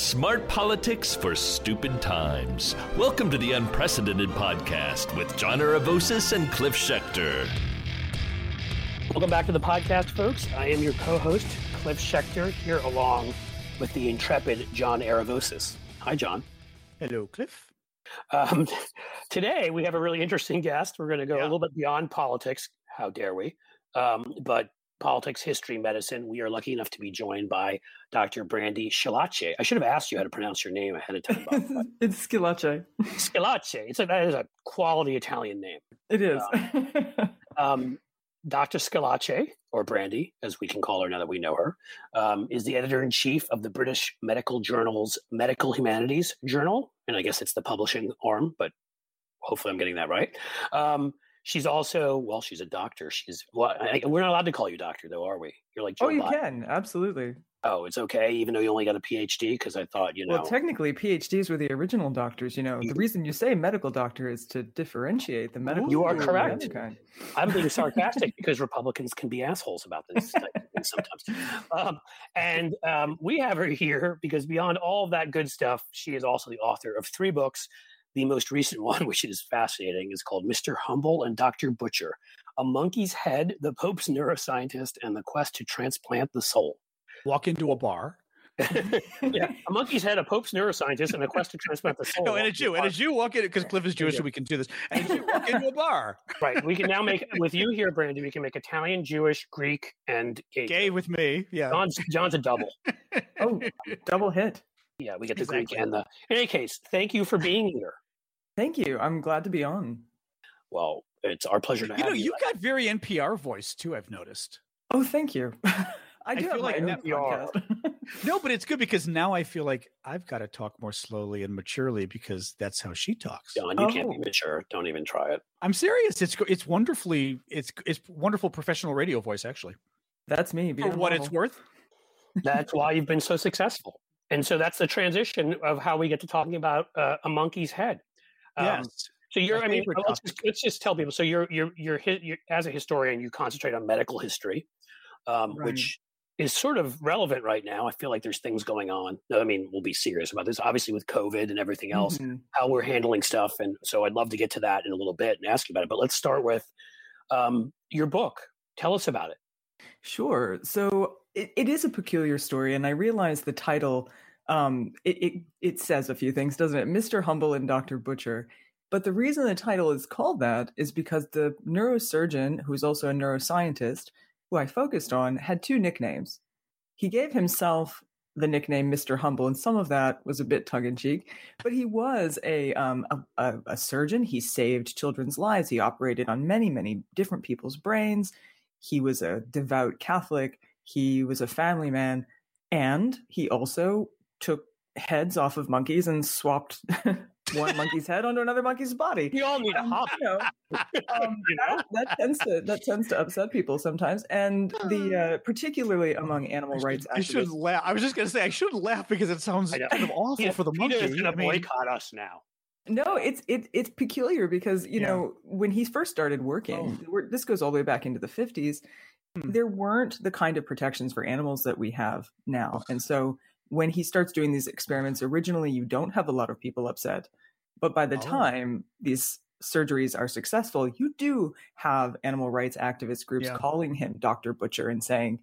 Smart politics for stupid times. Welcome to the Unprecedented Podcast with John Aravosis and Cliff Schecter. Welcome back to the podcast, folks. I am your co host, Cliff Schecter, here along with the intrepid John Aravosis. Hi, John. Hello, Cliff. Um, today, we have a really interesting guest. We're going to go Yeah. a little bit beyond politics. How dare we? Um, but politics, history, medicine. We are lucky enough to be joined by Dr. Brandy Schillace. I should have asked you how to pronounce your name ahead of time. Bob. it's Schillace. Schillace. It's a, that is a quality Italian name. It is. Um, Dr. Schillace, or Brandy, as we can call her now that we know her, um, is the editor in chief of the British Medical Journal's Medical Humanities Journal. And I guess it's the publishing arm, but hopefully I'm getting that right. Um, she's also, well, she's a doctor. She's, well, I, we're not allowed to call you doctor, though, are we? You're like, Joe oh, you Biden. can absolutely. Oh, it's okay, even though you only got a PhD, because I thought, you know. Well, technically, PhDs were the original doctors. You know, the reason you say medical doctor is to differentiate the medical. You are correct. I'm being sarcastic because Republicans can be assholes about this type of thing sometimes. Um, and um, we have her here because beyond all of that good stuff, she is also the author of three books. The most recent one, which is fascinating, is called Mr. Humble and Dr. Butcher A Monkey's Head, the Pope's Neuroscientist, and the Quest to Transplant the Soul. Walk into a bar. yeah, a monkey's head, a Pope's neuroscientist, and a quest to transplant the soul. No, and a Jew, and a Jew walk in because Cliff is Jewish, so we can do this. And a Jew walk into a bar. Right. We can now make with you here, Brandy. We can make Italian, Jewish, Greek, and gay. Gay with me, yeah. John's, John's a double. Oh, double hit. Yeah, we get the Greek and the. In any case, thank you for being here. Thank you. I'm glad to be on. Well, it's our pleasure to You have know, you. you got very NPR voice too. I've noticed. Oh, thank you. I do feel like NPR. No, but it's good because now I feel like I've got to talk more slowly and maturely because that's how she talks. John, you can't be Oh. mature. Don't even try it. I'm serious. It's it's wonderfully it's it's wonderful professional radio voice actually. That's me. For what normal. it's worth. That's why you've been so successful. And so that's the transition of how we get to talking about uh, a monkey's head. Um, yes. So you're, My I mean, let's just, let's just tell people. So you're, you're, you're, you're, as a historian, you concentrate on medical history, um, Right. which is sort of relevant right now. I feel like there's things going on. No, I mean, we'll be serious about this, obviously with COVID and everything else, Mhm. how we're handling stuff. And so I'd love to get to that in a little bit and ask you about it. But let's start with um, your book. Tell us about it. Sure. So it, it is a peculiar story, and I realize the title um, it, it it says a few things, doesn't it? Mr. Humble and Dr. Butcher. But the reason the title is called that is because the neurosurgeon, who's also a neuroscientist, who I focused on, had two nicknames. He gave himself the nickname Mr. Humble, and some of that was a bit tongue in cheek. But he was a, um, a, a a surgeon. He saved children's lives. He operated on many, many different people's brains. He was a devout Catholic. He was a family man, and he also took heads off of monkeys and swapped one monkey's head onto another monkey's body. You all need a Um, hobby. you know, um, You know? that, that tends to that tends to upset people sometimes, and the uh, particularly among animal rights I should activists. laugh. I was just gonna say I shouldn't laugh because it sounds kind of awful PETA- for the PETA is monkey. going I to mean, boycott us now. No, it's it, it's peculiar because you Yeah. know when he first started working, we're- this goes all the way back into the fifties. Hmm. There weren't the kind of protections for animals that we have now, and so when he starts doing these experiments, originally you don't have a lot of people upset, but by the Oh. time these surgeries are successful, you do have animal rights activist groups Yeah. calling him Doctor Butcher and saying,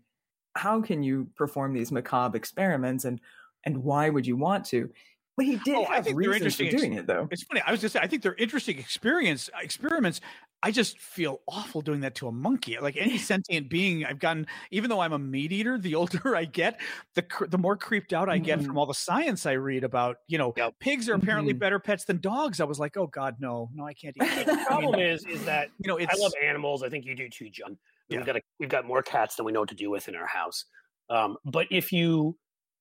"How can you perform these macabre experiments and and why would you want to?" But he did Oh, I have reasons for doing it, though. It's funny. I was just say I think they're interesting experience experiments. I just feel awful doing that to a monkey. Like any sentient being, I've gotten. Even though I'm a meat eater, the older I get, the the more creeped out I get Mhm. from all the science I read about. You know, Yep. pigs are apparently Mhm. better pets than dogs. I was like, oh God, no, no, I can't eat. The I mean, problem is, is that you know, it's I love animals. I think you do too, John. Yeah. We've got a, we've got more cats than we know what to do with in our house. Um, but if you,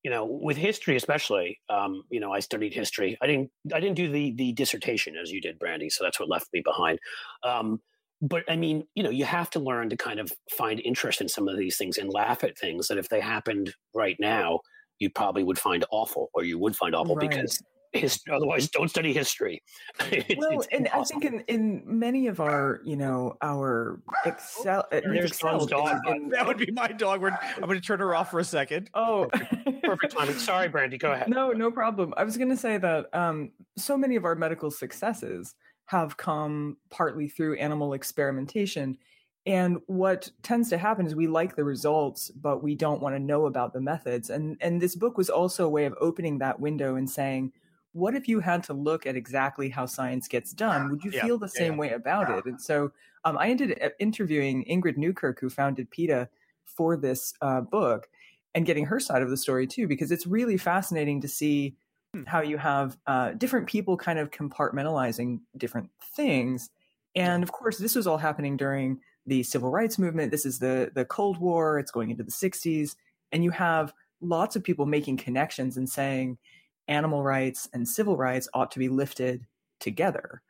you know, with history especially, um, you know, I studied history. I didn't I didn't do the the dissertation as you did, Brandy. So that's what left me behind. Um, but I mean, you know, you have to learn to kind of find interest in some of these things and laugh at things that if they happened right now, you probably would find awful, or you would find awful Right. because history. Otherwise, don't study history. It's- well, it's and I think in, in many of our, you know, our excel, uh, There's John's dog, in- in- That would be my dog. We're, I'm going to turn her off for a second. oh, perfect timing. Sorry, Brandy, go ahead. No, no problem. I was going to say that um, so many of our medical successes have come partly through animal experimentation. And what tends to happen is we like the results, but we don't want to know about the methods. And and this book was also a way of opening that window and saying, what if you had to look at exactly how science gets done? Would you Yeah, feel the yeah, same yeah. way about it? And so um, I ended up interviewing Ingrid Newkirk, who founded PETA, for this uh, book and getting her side of the story too, because it's really fascinating to see how you have uh, different people kind of compartmentalizing different things. And of course, this was all happening during the civil rights movement. This is the the Cold War. It's going into the 60s, and you have lots of people making connections and saying animal rights and civil rights ought to be lifted together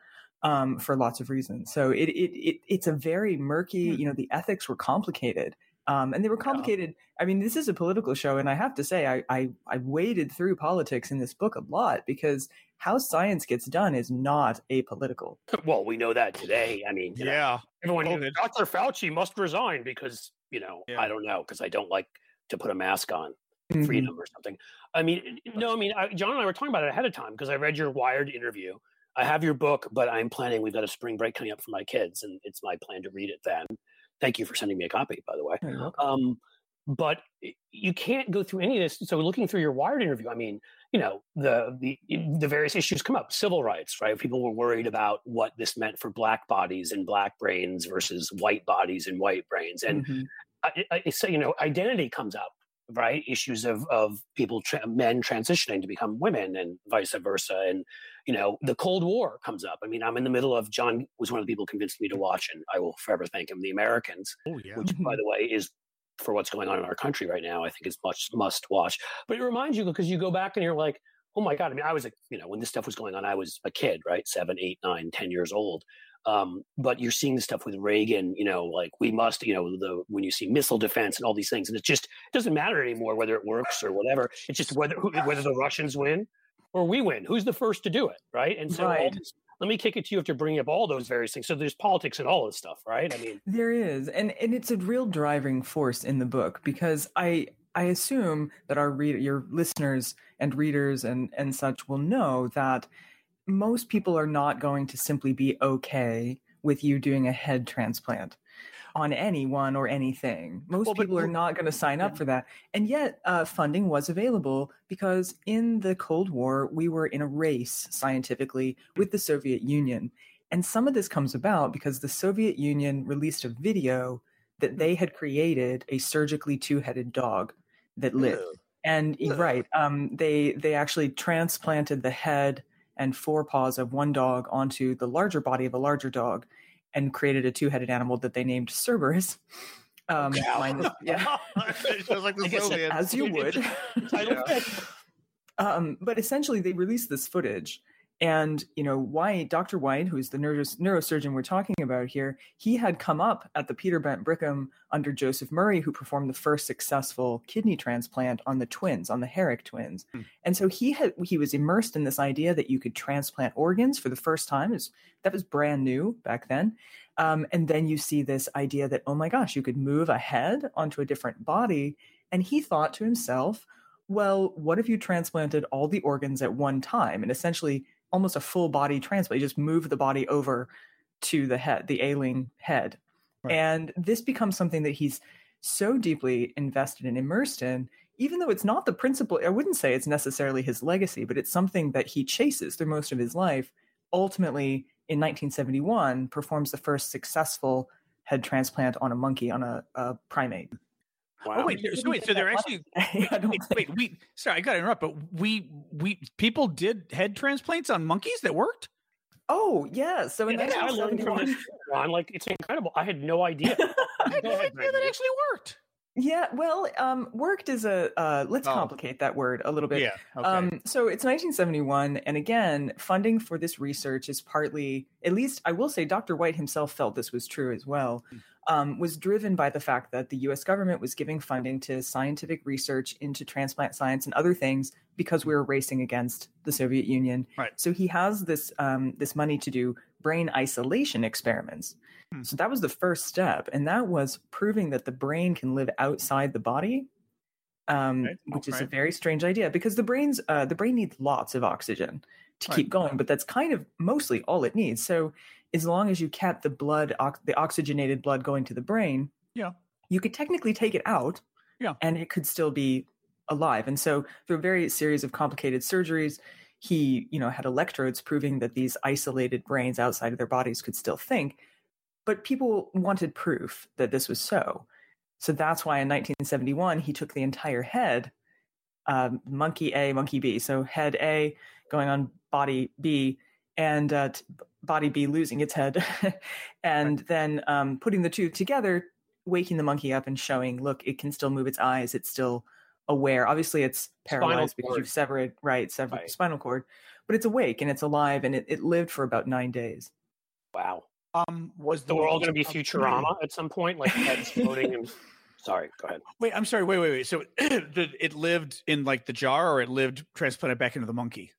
um, for lots of reasons. So it, it it it's a very murky. You know, the ethics were complicated. Um, and they were complicated. I mean, this is a political show, and I have to say, I, I I waded through politics in this book a lot because how science gets done is not apolitical. Well, we know that today. I mean, you know, Yeah. everyone, Voted. Dr. Fauci must resign because, you know, Yeah. I don't know, because I don't like to put a mask on. Mhm. freedom or something. I mean, no, I mean, I, John and I were talking about it ahead of time because I read your Wired interview. I have your book, but I'm planning. We've got a spring break coming up for my kids, and it's my plan to read it then. Thank you for sending me a copy, by the way. Um, but you can't go through any of this. So, looking through your Wired interview, I mean, you know, the the the various issues come up. Civil rights, right? People were worried about what this meant for black bodies and black brains versus white bodies and white brains, and Mhm. I, I, so you know identity comes up right issues of of people tra- men transitioning to become women and vice versa and you know the cold war comes up. I mean i'm in the middle of john was one of the people convinced me to watch and i will forever thank him the americans Oh, yeah. which by the way is for what's going on in our country right now i think is much must watch. But it reminds you because you go back and you're like oh my god i mean i was a you know when this stuff was going on i was a kid right seven eight nine ten years old um, but you're seeing the stuff with Reagan, you know, like we must, you know, the when you see missile defense and all these things, and it just doesn't matter anymore whether it works or whatever. It's just whether who, whether the Russians win or we win. Who's the first to do it, right? And so, Right. this, let me kick it to you after bringing up all those various things. So there's politics and all this stuff, right? I mean, There is, and and it's a real driving force in the book because I I assume that our read your listeners and readers and and such will know that most people are not going to simply be okay with you doing a head transplant on anyone or anything. Most Well, but- people are not going to sign up for that. And yet, uh, funding was available because in the Cold War, we were in a race scientifically with the Soviet Union. And some of this comes about because the Soviet Union released a video that they had created a surgically two-headed dog that lived. And you're right, um, they they actually transplanted the head and forepaws of one dog onto the larger body of a larger dog, and created a two-headed animal that they named Cerberus. Um, mine- yeah, it like as you would. Yeah. um, but essentially, they released this footage, and you know, White, Dr. White, who is the neuro- neurosurgeon we're talking about here, he had come up at the Peter Bent Brigham under Joseph Murray, who performed the first successful kidney transplant on the twins, on the Herrick twins, Hmm. and so he had he was immersed in this idea that you could transplant organs for the first time. Is that was brand new back then. Um, and then you see this idea that, oh my gosh, you could move a head onto a different body. And he thought to himself, well, what if you transplanted all the organs at one time and essentially almost a full body transplant? You just move the body over to the head, the ailing head. Right. And this becomes something that he's so deeply invested and immersed in, even though it's not the principle, I wouldn't say it's necessarily his legacy, but it's something that he chases through most of his life. Ultimately, in 1971, performs the first successful head transplant on a monkey, on a, a primate. Oh, wow. Oh wait, there- so wait, so they're actually I don't wait, wait, we sorry, I got to interrupt, but we we people did head transplants on monkeys that worked. Oh, yeah. So in Yeah, I learned from this, Ron. Like it's incredible. I had no idea. I had no idea that actually worked. Yeah, well, um, worked is a uh, let's Oh. complicate that word a little bit. Yeah. Okay. Um, so it's 1971, and again, funding for this research is partly, at least I will say, Dr. White himself felt this was true as well, Hmm. um, was driven by the fact that the U.S. government was giving funding to scientific research into transplant science and other things because we were racing against the Soviet Union. Right. So he has this um, this money to do brain isolation experiments. Hmm. So that was the first step, and that was proving that the brain can live outside the body um, which is a very strange idea because the brain's uh, the brain needs lots of oxygen to Right. keep going, but that's kind of mostly all it needs. So as long as you kept the blood, ox- the oxygenated blood going to the brain, Yeah. you could technically take it out, Yeah. and it could still be alive. And so through a very series of complicated surgeries, he you know had electrodes proving that these isolated brains outside of their bodies could still think, but people wanted proof that this was so. So that's why in 1971 he took the entire head, um, monkey A, monkey B. So head A going on body B, and uh, t- body B losing its head, and then um, putting the two together, waking the monkey up and showing, look, it can still move its eyes. It's still aware. Obviously, it's paralyzed because you've severed right, severed Right. spinal cord, but it's awake and it's alive, and it, it lived for about nine days. Wow. Um, was the So we're all going to be Futurama at some point, like heads floating and. Sorry, go ahead. Wait, I'm sorry. Wait, wait, wait. So did it lived in like the jar, or it lived transplanted back into the monkey?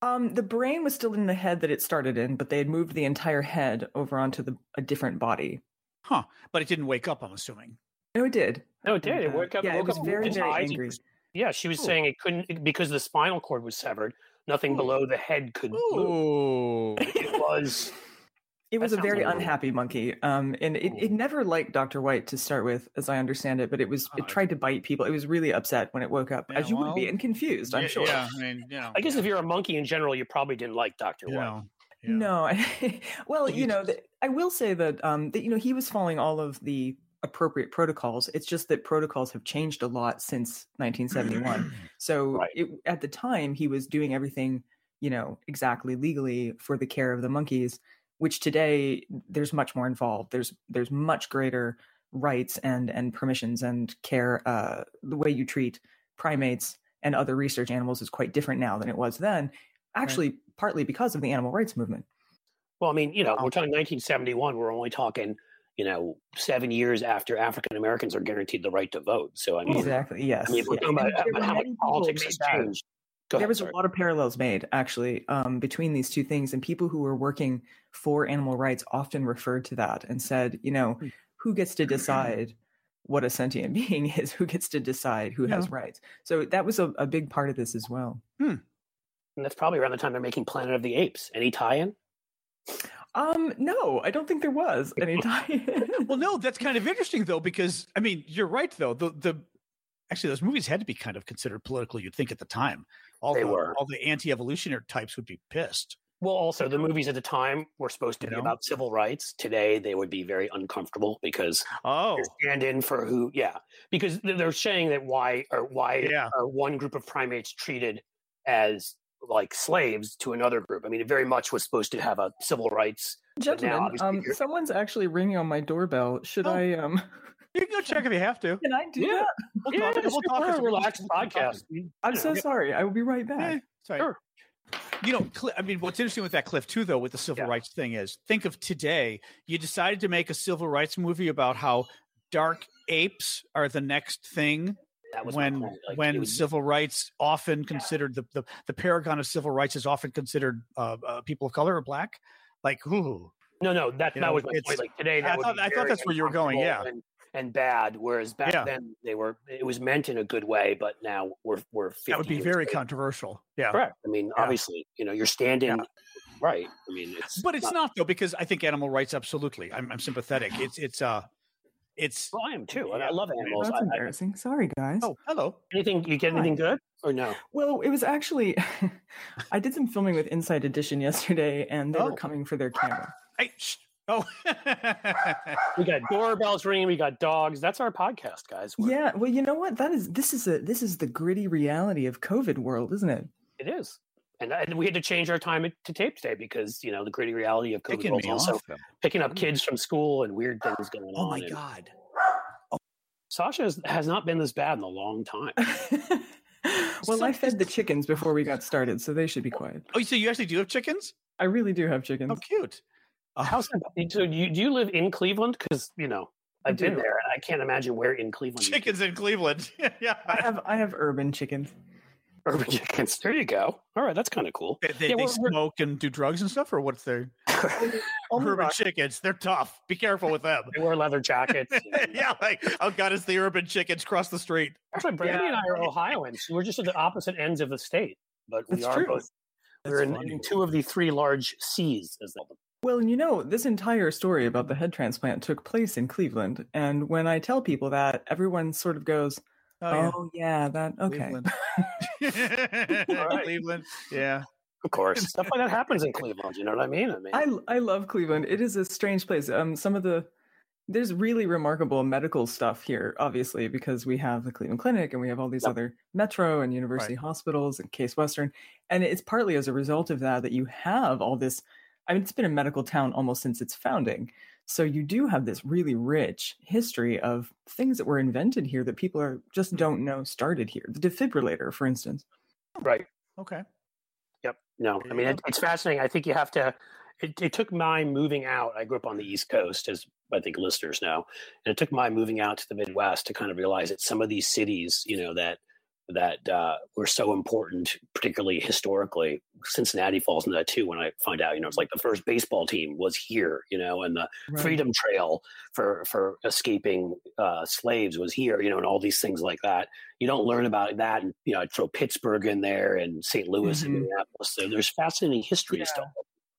Um, the brain was still in the head that it started in, but they had moved the entire head over onto the a different body. Huh? But it didn't wake up. I'm assuming. No, it did. No, it did. It Uh, woke up. yeah, it was up very, very eyes. Angry. was- Yeah, she was Ooh. saying it couldn't because the spinal cord was severed. Nothing Ooh. below the head could move. It was It was a very like a- unhappy monkey. Um, and it, it never liked Dr. White to start with, as I understand it, but it was it tried to bite people. It was really upset when it woke up, Yeah, as you would be, and confused, I'm yeah, sure. Yeah, I mean, you know, I guess if you're a monkey in general, you probably didn't like Doctor you White. know, yeah. No, well, You you know, just- th- I will say that um, that you know he was following all of the appropriate protocols. It's just that protocols have changed a lot since 1971. So Right. it, at the time, he was doing everything, you know, exactly legally for the care of the monkeys. Which today there's much more involved. There's there's much greater rights and and permissions and care. Uh, the way you treat primates and other research animals is quite different now than it was then. Actually, partly because of the animal rights movement. Well, I mean, you know, we're talking 1971. We're only talking, you know, seven years after African Americans are guaranteed the right to vote. So, I mean, Exactly. Yes. I mean, we're yeah. talking about, about how much politics has that. changed. Go there ahead, was sorry. a lot of parallels made actually um, between these two things, and people who were working for animal rights often referred to that and said, you know, Hmm. who gets to decide what a sentient being is? Who gets to decide who has rights? So that was a, a big part of this as well. And that's probably around the time they're making Planet of the Apes. Any tie-in? Um, no, I don't think there was any time. Well, no, that's kind of interesting though, because I mean, you're right though. The the actually those movies had to be kind of considered political. You'd think at the time, all They the were. all the anti-evolutionary types would be pissed. Well, also the movies at the time were supposed to You be know? about civil rights. Today, they would be very uncomfortable because Oh, stand in for who? Yeah, because they're saying that why or why Yeah. are one group of primates treated as like slaves to another group? I mean, it very much was supposed to have a civil rights. now, Gentlemen, obviously, um, someone's actually ringing on my doorbell. Should Oh. I um? You can go check if you have to. Can I do Yeah. that? We'll Yeah, talk. it's We'll talk. a relaxed podcast. I'm so know, sorry. I will be right back. Eh, sorry. Sure. You know, Cli- I mean, what's interesting with that Cliff too, though, with the civil Yeah. rights thing is, think of today. You decided to make a civil rights movie about how dark apes are the next thing That was when. Like, when was- civil rights often considered the, the the paragon of civil rights is often considered uh, uh, people of color or black. Like, ooh, No, no, that You that know, was my point. Like today, I that would thought- I thought that's where you were going, yeah. and, and bad. Whereas back Yeah. then, they were it was meant in a good way, but now we're we're 50 that would be years very later. controversial. Yeah, correct. I mean, Yeah. obviously, you know, you're standing Yeah. right. I mean, it's but it's not though because I think animal rights absolutely. I'm, I'm sympathetic. It's it's uh, it's Well, I am too, and Yeah. I love animals. That's I, I, embarrassing. Sorry, guys. oh hello. anything you get Hi. anything good or no? Well, it was actually I did some filming with Inside Edition yesterday, and they Oh. were coming for their camera. Hey, shh. Oh We got doorbells ringing. We got dogs. That's our podcast, guys. We're- Yeah, well, you know what? That is this is a this is the gritty reality of COVID world, isn't it? it is. And, uh, and we had to change our time to tape today because you know the gritty reality of COVID picking world me also off. picking up mm. kids from school and weird things going oh on. Oh my and- god. Sasha has, has not been this bad in a long time. well, So I fed the chickens before we got started, so they should be quiet. Oh, so you actually do have chickens? I really do have chickens. How cute. Oh, How's that? So do you, do you live in Cleveland? Because you know I I've been there, and I can't imagine where in Cleveland. chickens in Cleveland. yeah. I have I have urban chickens. urban chickens. There you go. All right, that's kind of cool. They, they, Yeah, they we're- we're- smoke and do drugs and stuff, or what's their Only urban rock- chickens? They're tough. Be careful with them. They wear leather jackets. yeah, like oh god, it's the urban chickens cross the street. Actually, Brandy and I are Ohioans. We're just at the opposite ends of the state, but we That's are true. both. That's We're in, in two of the three large C's, as they call them. Well, and you know, this entire story about the head transplant took place in Cleveland, and when I tell people that, everyone sort of goes, "Oh, yeah, that okay." Cleveland. right. Cleveland. Yeah. Of course, stuff like that happens in Cleveland. You know what I mean? I mean, I I love Cleveland. It is a strange place. Um, some of the there's really remarkable medical stuff here, obviously, because we have the Cleveland Clinic and we have all these Yep. other Metro and University hospitals and Case Western, and it's partly as a result of that that you have all this. I mean, it's been a medical town almost since its founding, so you do have this really rich history of things that were invented here that people are just don't know started here. The defibrillator, for instance. right? Okay. Yep. No, I mean it, it's fascinating. I think you have to. It, it took my moving out. I grew up on the East Coast, as I think listeners know, and it took my moving out to the Midwest to kind of realize that some of these cities, you know, that that uh, were so important, particularly historically. Cincinnati falls into that too. When I find out, you know, it's like the first baseball team was here, you know, and the Freedom Trail for for escaping uh, slaves was here, you know, and all these things like that. You don't learn about that, and you know, I'd throw Pittsburgh in there and St. Louis and Mhm. Minneapolis. So there's fascinating history Yeah. stuff.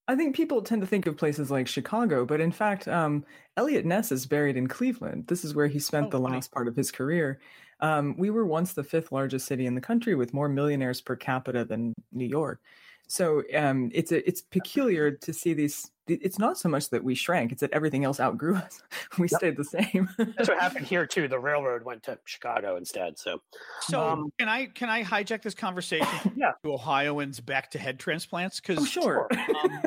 I think people tend to think of places like Chicago, but in fact, um, Eliot Ness is buried in Cleveland. This is where he spent Oh, the last part of his career. Um, we were once the fifth largest city in the country with more millionaires per capita than New York. So um, it's a, it's peculiar to see these. It's not so much that we shrank; it's that everything else outgrew us. we Yep. stayed the same. That's what happened here too. The railroad went to Chicago instead. So So Um, can I can I hijack this conversation Yeah. to Ohioans back to head transplants? Because oh, sure. Um,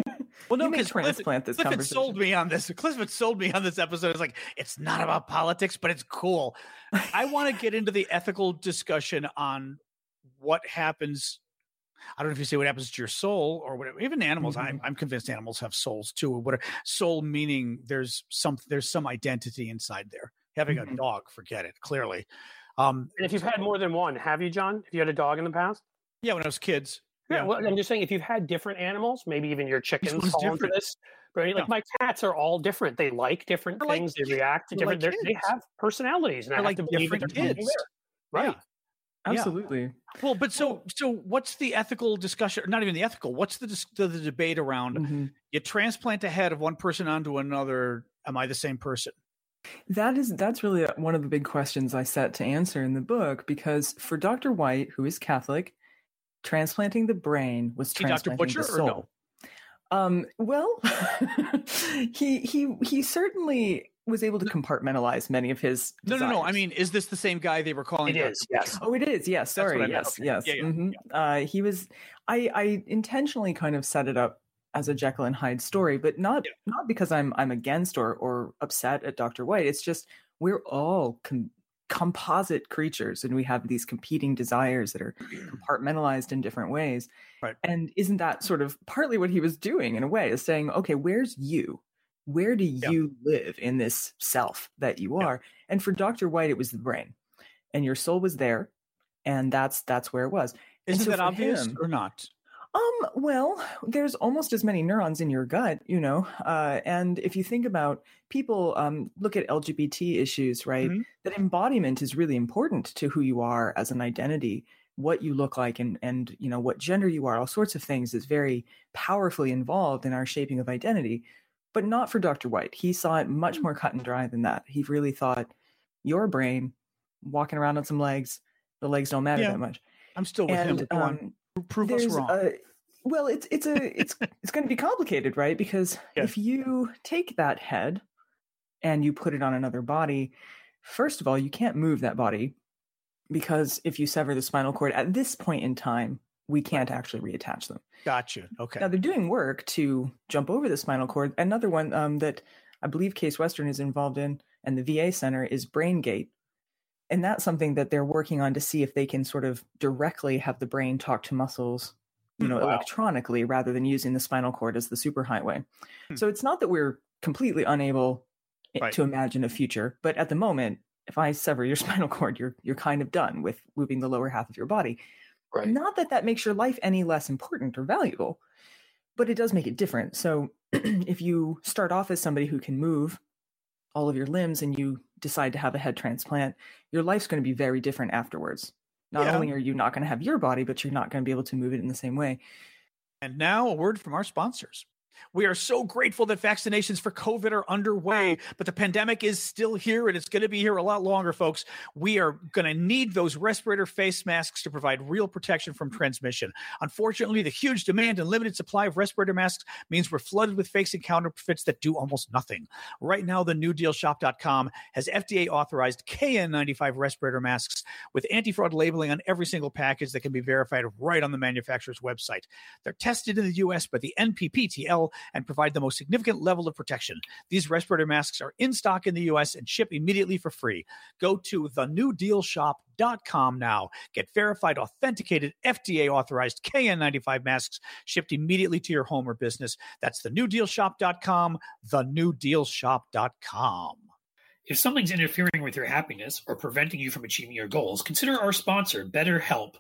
well, no, you may because Cliff, transplant this Cliff had conversation. sold me on this. Cliff had sold me on this episode. It's like it's not about politics, but it's cool. I want to get into the ethical discussion on what happens. I don't know if you say what happens to your soul or whatever. Even animals, I'm, I'm convinced animals have souls too. Or whatever soul meaning there's some there's some identity inside there. Having a Mhm. dog, forget it. Clearly, um, and if you've had more than one, have you, John? Have you had a dog in the past? yeah. When I was kids, Yeah, Yeah. well, I'm just saying if you've had different animals, maybe even your chickens one's fall into this. Right? Like Yeah. my cats are all different. They like different They're like things. they react to they're like different. they're- they kids. have personalities, and I They're have like to believe that different they're kids. there. Right. Yeah. Yeah. Absolutely. Well, but so so what's the ethical discussion? Not even the ethical. What's the the, the debate around Mhm. you transplant a head of one person onto another? Am I the same person? That is that's really uh, one of the big questions I set to answer in the book because for Dr. White, who is Catholic, transplanting the brain was he Dr. transplanting Butcher the or soul. no? Um, well, he he he certainly was able to compartmentalize many of his. No, no, no. I mean, is this the same guy they were calling? It Dr. is. Yes. Oh, it is. Yes. That's what Sorry. I. Yes. Okay. Yes. Yeah, yeah, mhm. Uh, he was. I I intentionally kind of set it up as a Jekyll and Hyde story, but not Yeah. not because I'm I'm against or or upset at Dr. White. It's just we're all com- composite creatures, and we have these competing desires that are compartmentalized in different ways. Right. And isn't that sort of partly what he was doing in a way? Is saying, okay, where's you? Where do Yeah. you live in this self that you Yeah. are? And for Dr. White, it was the brain, and your soul was there, and that's that's where it was. Isn't so that obvious him- or not? Um, well, there's almost as many neurons in your gut, you know. Uh, and if you think about people, um, look at LGBT issues, right? Mhm. That embodiment is really important to who you are as an identity, what you look like, and and you know what gender you are. All sorts of things is very powerfully involved in our shaping of identity, but not for Dr. White. He saw it much more cut and dry than that. He really thought your brain walking around on some legs, the legs don't matter Yeah. that much. I'm still with him. And on. um, Prove us wrong. a- well, it's it's a it's it's going to be complicated, right? Because Yeah. if you take that head and you put it on another body, first of all, you can't move that body because if you sever the spinal cord at this point in time, we can't actually reattach them. Gotcha. Okay. Now they're doing work to jump over the spinal cord. Another one um, that I believe Case Western is involved in, and the VA Center is BrainGate, and that's something that they're working on to see if they can sort of directly have the brain talk to muscles you know wow. electronically rather than using the spinal cord as the superhighway hmm. so it's not that we're completely unable right. to imagine a future but at the moment if i sever your spinal cord you're you're kind of done with moving the lower half of your body right. not that that makes your life any less important or valuable but it does make it different so if you start off as somebody who can move all of your limbs and you decide to have a head transplant, your life's going to be very different afterwards. Not yeah. only are you not going to have your body, but you're not going to be able to move it in the same way. And now a word from our sponsors. We are so grateful that vaccinations for COVID are underway, but the pandemic is still here and it's going to be here a lot longer, folks. We are going to need those respirator face masks to provide real protection from transmission. Unfortunately, the huge demand and limited supply of respirator masks means we're flooded with fakes and counterfeits that do almost nothing. Right now, the newdealshop.com has FDA authorized KN95 respirator masks with anti fraud labeling on every single package that can be verified right on the manufacturer's website. They're tested in the US by the NPPTL and provide the most significant level of protection. These respirator masks are in stock in the US and ship immediately for free. Go to thenewdealshop.com now. Get verified, authenticated, FDA authorized KN95 masks shipped immediately to your home or business. That's thenewdealshop.com, thenewdealshop.com. If something's interfering with your happiness or preventing you from achieving your goals, consider our sponsor, BetterHelp.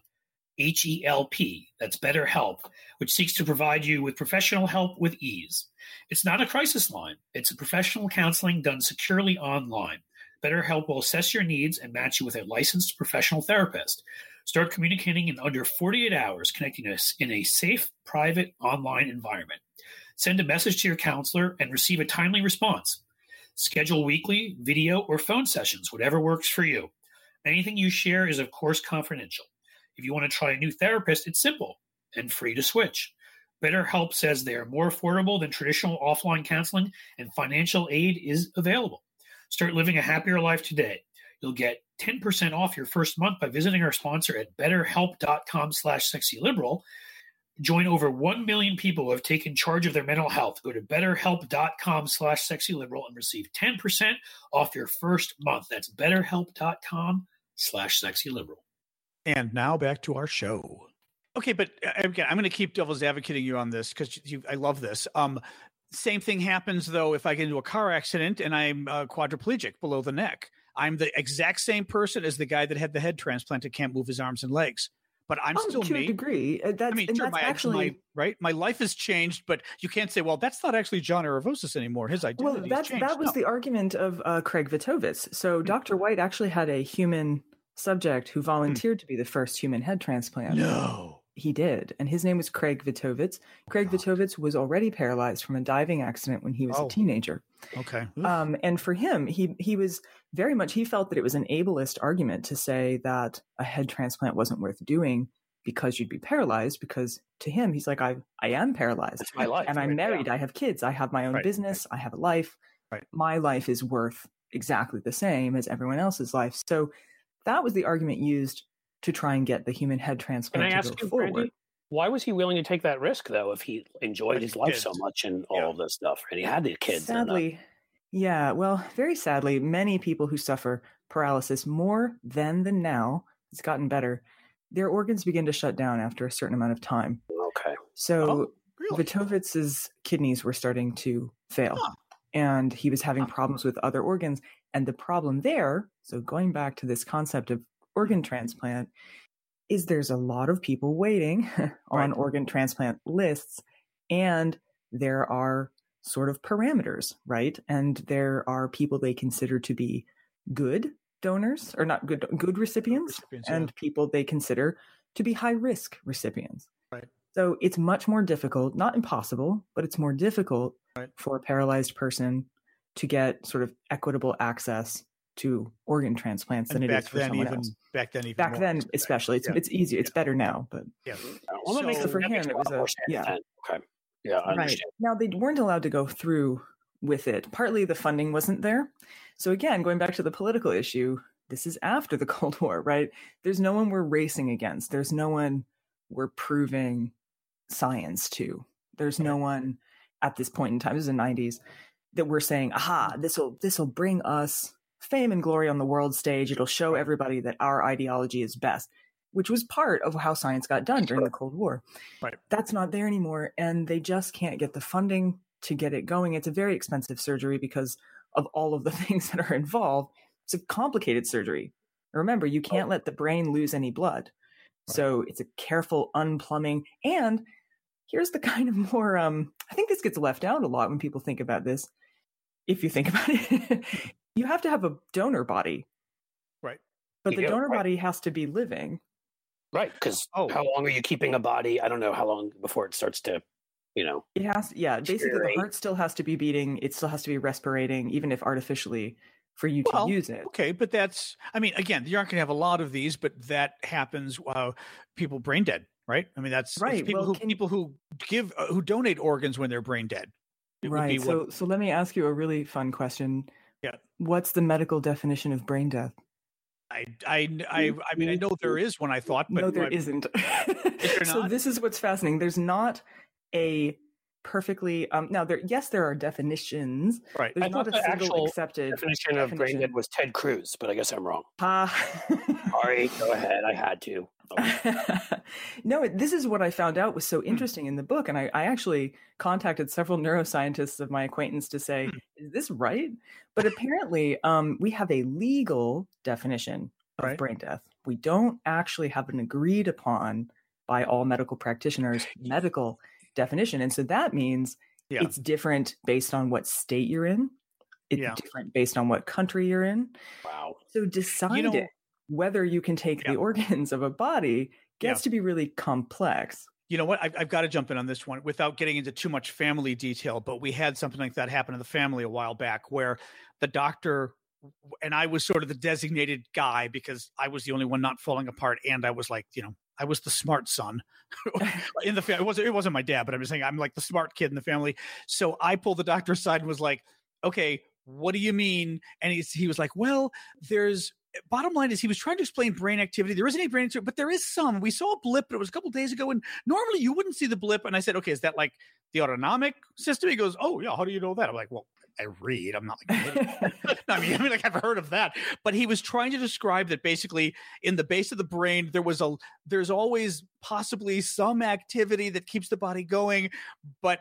H E L P, that's BetterHelp, which seeks to provide you with professional help with ease. It's not a crisis line, it's professional counseling done securely online. BetterHelp will assess your needs and match you with a licensed professional therapist. Start communicating in under 48 hours, connecting us in a safe, private, online environment. Send a message to your counselor and receive a timely response. Schedule weekly, video, or phone sessions, whatever works for you. Anything you share is, of course, confidential. If you want to try a new therapist, it's simple and free to switch. BetterHelp says they are more affordable than traditional offline counseling, and financial aid is available. Start living a happier life today. You'll get 10% off your first month by visiting our sponsor at betterhelp.com slash sexyliberal. Join over 1 million people who have taken charge of their mental health. Go to betterhelp.com slash sexyliberal and receive 10% off your first month. That's betterhelp.com slash sexyliberal. And now back to our show. Okay, but uh, again, I'm going to keep devil's advocating you on this because I love this. Um, same thing happens though if I get into a car accident and I'm uh, quadriplegic below the neck. I'm the exact same person as the guy that had the head transplant and can't move his arms and legs. But I'm oh, still to me. a degree. Uh, that's, I mean, sure, my, actually my, right. My life has changed, but you can't say, "Well, that's not actually John Aravosis anymore." His identity. Changed. Well, that's that was no. the argument of uh, Craig Vetovitz. So mm-hmm. Dr. White actually had a human subject who hmm. volunteered to be the first human head transplant. No. He did, and his name was Craig Vetovitz. Craig oh. Vetovitz was already paralyzed from a diving accident when he was oh. a teenager. Okay. Um, and for him, he he was very much he felt that it was an ableist argument to say that a head transplant wasn't worth doing because you'd be paralyzed. Because to him, he's like, I I am paralyzed. My life, and I'm right, married. Yeah. I have kids. I have my own right. business. I have a life. Right. My life is worth exactly the same as everyone else's life. So that was the argument used to try and get the human head transplant Can I to ask go you, forward. Brandy, why was he willing to take that risk though if he enjoyed his life so much and all of this stuff and he had the kids uh, sadly yeah well very sadly many people who suffer paralysis more then than now it's gotten better their organs begin to shut down after a certain amount of time. Okay. So oh, really? Vetovitz's kidneys were starting to fail huh. and he was having problems with other organs and the problem there, so going back to this concept of organ mm-hmm. transplant, is there's a lot of people waiting on right. organ transplant lists, and there are sort of parameters, right? And there are people they consider to be good donors or not good good recipients, recipients and yeah. people they consider to be high risk recipients. Right. So it's much more difficult, not impossible, but it's more difficult right. for a paralyzed person to get sort of equitable access to organ transplants and than it is for then someone even, else. Back then, even back then, especially, it's yeah. it's easier. It's yeah. better now, but yeah. Well, so, so for him, it was a yeah. Okay. Yeah, I right. Now they weren't allowed to go through with it. Partly the funding wasn't there. So again, going back to the political issue, this is after the Cold War, right? There's no one we're racing against. There's no one we're proving science to. There's no one at this point in time. This is the 90s that we're saying, aha, this will this will bring us fame and glory on the world stage. It'll show everybody that our ideology is best, which was part of how science got done during the Cold War. Right. That's not there anymore. And they just can't get the funding to get it going. It's a very expensive surgery because of all of the things that are involved. It's a complicated surgery. Remember, you can't let the brain lose any blood. So it's a careful unplumbing. And here's the kind of more, um, I think this gets left out a lot when people think about this. If you think about it, you have to have a donor body. Right. But You the do, donor right. body has to be living. Right. Because Oh. how long are you keeping a body? I don't know how long before it starts to, you know. It has, yeah, basically the heart still has to be beating. It still has to be respirating, even if artificially, for you to use it. Okay, but that's I mean, again, you aren't going to have a lot of these, but that happens. Uh, people brain dead, right? I mean, that's Right, People well, who can- people who give uh, who donate organs when they're brain dead. It Right. what- So, so let me ask you a really fun question. Yeah. What's the medical definition of brain death? I, I, I, I mean, I know there is one. I thought, but no, there not so not? this is what's fascinating. There's not a perfectly um now there yes there are definitions. Right. There's I not a the single accepted Definition of brain definition. dead was Ted Cruz, but I guess I'm wrong. Ah. Sorry, go ahead. I had to. Oh, no, this is what I found out was so Hmm. interesting in the book. And I, I actually contacted several neuroscientists of my acquaintance to say, Hmm. is this right? But apparently, um, we have a legal definition of Right. brain death. We don't actually have an agreed upon by all medical practitioners medical definition. And so that means Yeah. it's different based on what state you're in. It's Yeah. different based on what country you're in. wow. So deciding know- whether you can take Yeah. the organs of a body gets to be really complex. You know what? I've, I've got to jump in on this one without getting into too much family detail, but we had something like that happen in the family a while back where the doctor and I was sort of the designated guy because I was the only one not falling apart. And I was like, you know, I was the smart son in the family. It wasn't, it wasn't my dad, but I'm just saying I'm like the smart kid in the family. So I pulled the doctor aside and was like, okay, what do you mean? And he's, he was like, well, there's bottom line is he was trying to explain brain activity. There isn't any brain activity, but there is some. We saw a blip, but it was a couple days ago, and normally you wouldn't see the blip. And I said, okay, is that like the autonomic system? He goes, oh yeah, how do you know that? I'm like, well, I read. I'm not like. I mean, I mean, like I've heard of that. But he was trying to describe that basically in the base of the brain there was a there's always possibly some activity that keeps the body going, but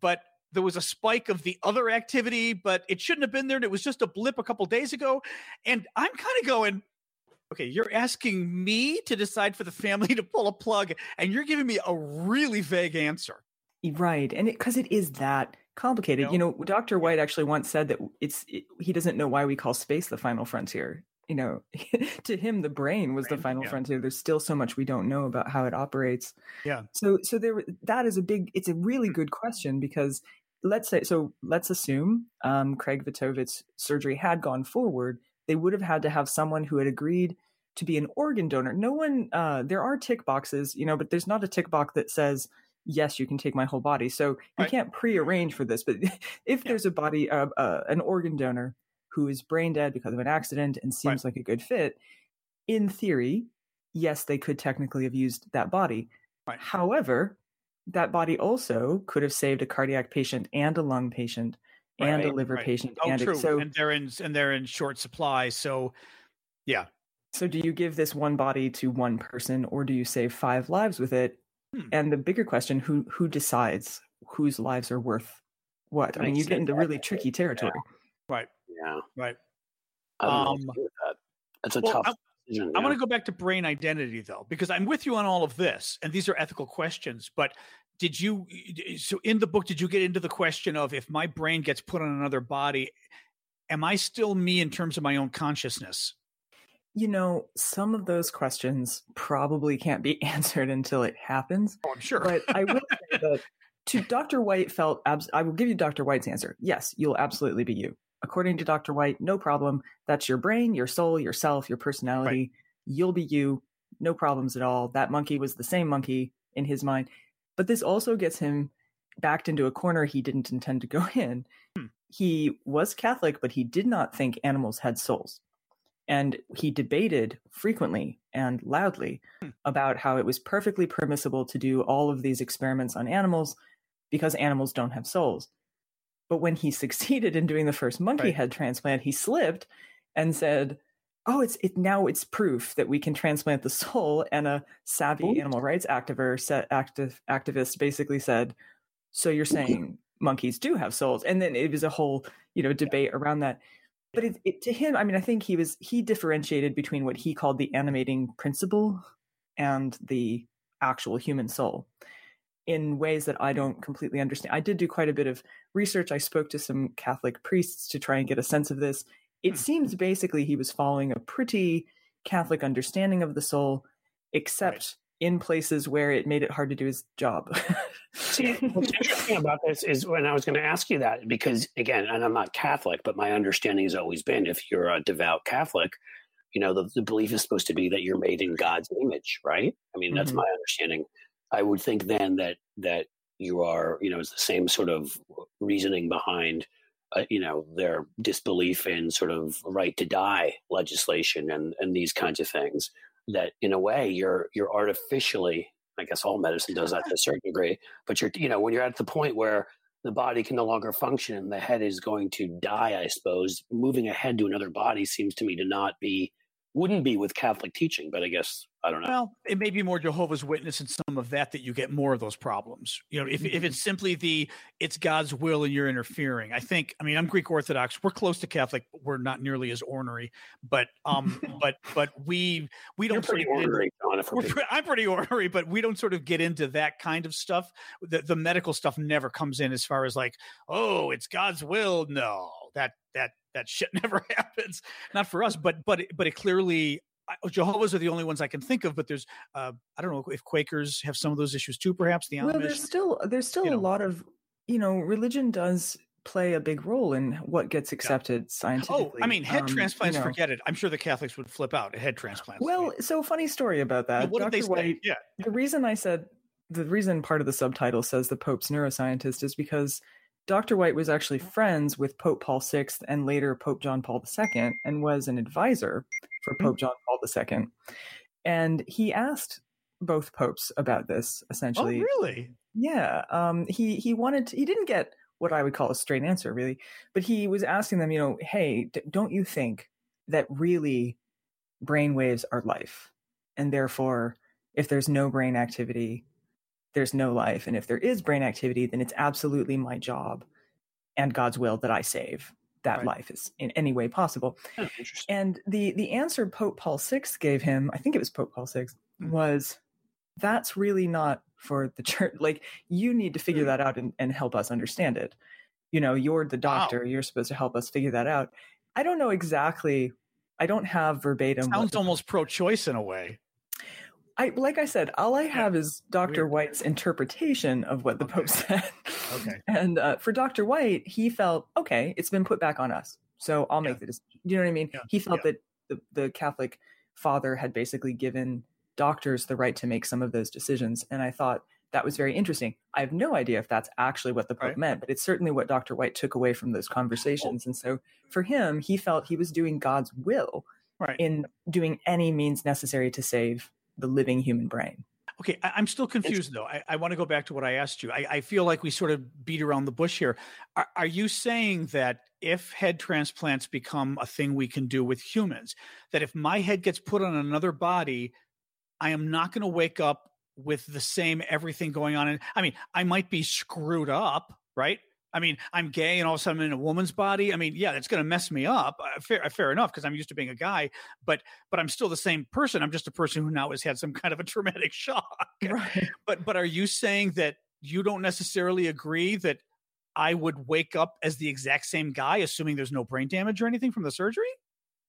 but there was a spike of the other activity, but it shouldn't have been there. And it was just a blip a couple days ago. And I'm kind of going, okay, you're asking me to decide for the family to pull a plug, and you're giving me a really vague answer. right. And it because it, is that complicated. know? You know, Dr. White actually once said that it's it, he doesn't know why we call space the final frontier. You know, to him the brain was the final yeah. frontier. There's still so much we don't know about how it operates. Yeah. So so there that is a big it's a really good question because let's say so let's assume um, Craig Vetovitz's surgery had gone forward, they would have had to have someone who had agreed to be an organ donor. No one uh, there are tick boxes, you know, but there's not a tick box that says yes, you can take my whole body. So you Right. can't prearrange for this. But if Yeah. there's a body uh, uh, an organ donor who is brain dead because of an accident and seems like a good fit, in theory, yes, they could technically have used that body. Right. However, that body also could have saved a cardiac patient and a lung patient and a liver right. patient. Oh, and a- true. so, and they're in and they're in short supply. So, yeah, so do you give this one body to one person or do you save five lives with it? Hmm. And the bigger question, who who decides whose lives are worth what? I mean, you get into really tricky territory. right, Yeah. right. I don't know what Um, to do with that. That's a well, tough I- decision. I want to go back to brain identity though, because I'm with you on all of this, and these are ethical questions. But did you? So in the book, did you get into the question of if my brain gets put on another body, am I still me in terms of my own consciousness? You know, some of those questions probably can't be answered until it happens. Oh, I'm sure. But I will say that to Dr. White felt abs- I will give you Dr. White's answer. Yes, you'll absolutely be you. According to Dr. White, no problem. That's your brain, your soul, yourself, your personality. You'll be you. No problems at all. That monkey was the same monkey in his mind. But this also gets him backed into a corner he didn't intend to go in. Hmm. He was Catholic, but he did not think animals had souls. And he debated frequently and loudly Hmm. about how it was perfectly permissible to do all of these experiments on animals because animals don't have souls. But when he succeeded in doing the first monkey Right. head transplant, he slipped and said, "Oh, it's it now it's proof that we can transplant the soul." And a savvy Ooh. animal rights activist, active activist basically said, "So you're saying monkeys do have souls?" And then it was a whole you know debate around that. But it, it, to him, I mean, I think he was he differentiated between what he called the animating principle and the actual human soul in ways that I don't completely understand. I did do quite a bit of research. I spoke to some Catholic priests to try and get a sense of this. It Hmm. seems basically he was following a pretty Catholic understanding of the soul, except in places where it made it hard to do his job. See, what's interesting about this is when I was going to ask you that, because again, and I'm not Catholic, but my understanding has always been if you're a devout Catholic, you know, the, the belief is supposed to be that you're made in God's image, right? I mean, that's Mhm. my understanding. I would think then that that you are, you know, it's the same sort of reasoning behind, uh, you know, their disbelief in sort of right to die legislation and and these kinds of things. That in a way you're you're artificially, I guess all medicine does that to a certain degree, but you're you know when you're at the point where the body can no longer function and the head is going to die, I suppose moving a head to another body seems to me to not be wouldn't be with Catholic teaching, but I guess I don't know. Well, it may be more Jehovah's Witness and some of that that you get more of those problems. You know, if, if it's simply the it's God's will and you're interfering. I think. I mean, I'm Greek Orthodox. We're close to Catholic. But we're not nearly as ornery, but um, but but we we You're don't sort pretty of ornery, John. If we're we're pre- I'm pretty ornery, but we don't sort of get into that kind of stuff. The, the medical stuff never comes in as far as like, oh, it's God's will. No, that that that shit never happens. Not for us, but but but it clearly. I- Jehovah's are the only ones I can think of, but there's uh, I don't know if Quakers have some of those issues too. Perhaps the well, there's still there's still a know. lot of you know religion does play a big role in what gets accepted scientifically. Oh, I mean, head Um, you transplants. know. Forget it. I'm sure the Catholics would flip out at head transplants. Well, so funny story about Yeah, that. what did they Dr. say? Yeah, the reason I said the reason part of the subtitle says the Pope's neuroscientist is because Dr. White was actually friends with Pope Paul VI and later Pope John Paul II and was an advisor for Hmm. Pope John Paul II. And he asked both popes about this Oh, essentially. really? Yeah, um, he he wanted to, he didn't get what I would call a straight answer really, but he was asking them, you know, hey, d- don't you think that really brain waves are life, and therefore, if there's no brain activity, there's no life, and if there is brain activity, then it's absolutely my job and God's will that I save that Right. life is in any way possible. Oh. And the the answer Pope Paul VI gave him, I think it was Pope Paul VI, Hmm. was that's really not for the church. Like you need to figure Hmm. that out and, and help us understand it. You know, you're the doctor. You're supposed to help us figure that out. I don't know exactly. I don't have verbatim. Sounds almost pro-choice in a way. I like I said, all I have is Dr. Weird. White's interpretation of what the Okay. Pope said. Okay. And uh, for Dr. White, he felt okay. It's been put back on us, so I'll make Yeah. the decision. You know what I mean? Yeah. He felt Yeah. that the, the Catholic father had basically given doctors the right to make some of those decisions, and I thought that was very interesting. I have no idea if that's actually what the Pope Right. meant, but it's certainly what Dr. White took away from those conversations. And so for him, he felt he was doing God's will Right. in doing any means necessary to save the living human brain. Okay, I, I'm still confused though. I, I want to go back to what I asked you. I, I feel like we sort of beat around the bush here. Are, are you saying that if head transplants become a thing we can do with humans, that if my head gets put on another body, I am not going to wake up with the same everything going on? And I mean, I might be screwed up, right? I mean, I'm gay and all of a sudden I'm in a woman's body. I mean, yeah, that's going to mess me up. Uh, fair, uh, fair enough, because I'm used to being a guy. But but I'm still the same person. I'm just a person who now has had some kind of a traumatic shock. Right. But but are you saying that you don't necessarily agree that I would wake up as the exact same guy, assuming there's no brain damage or anything from the surgery?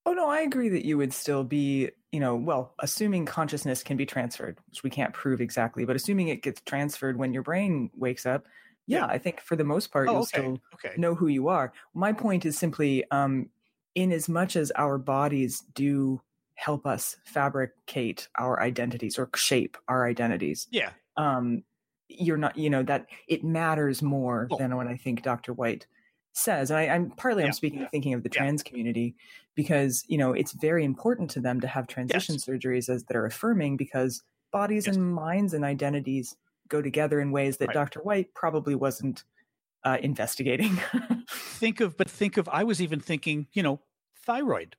Oh no, I agree that you would still be, you know, well, assuming consciousness can be transferred, which we can't prove exactly, but assuming it gets transferred when your brain wakes up, yeah, Yeah. I think for the most part Oh, you'll okay. still Okay. know who you are. My point is simply, um, in as much as our bodies do help us fabricate our identities or shape our identities, Yeah. um, you're not, you know, that it matters more Well- than what I think Dr. White says. And I, I'm partly Yeah. I'm speaking thinking of the Yeah. trans community because you know it's very important to them to have transition Yes. surgeries as that are affirming because bodies Yes. and minds and identities go together in ways that Right. Dr. White probably wasn't uh, investigating. Think of, but think of. I was even thinking, you know, thyroid.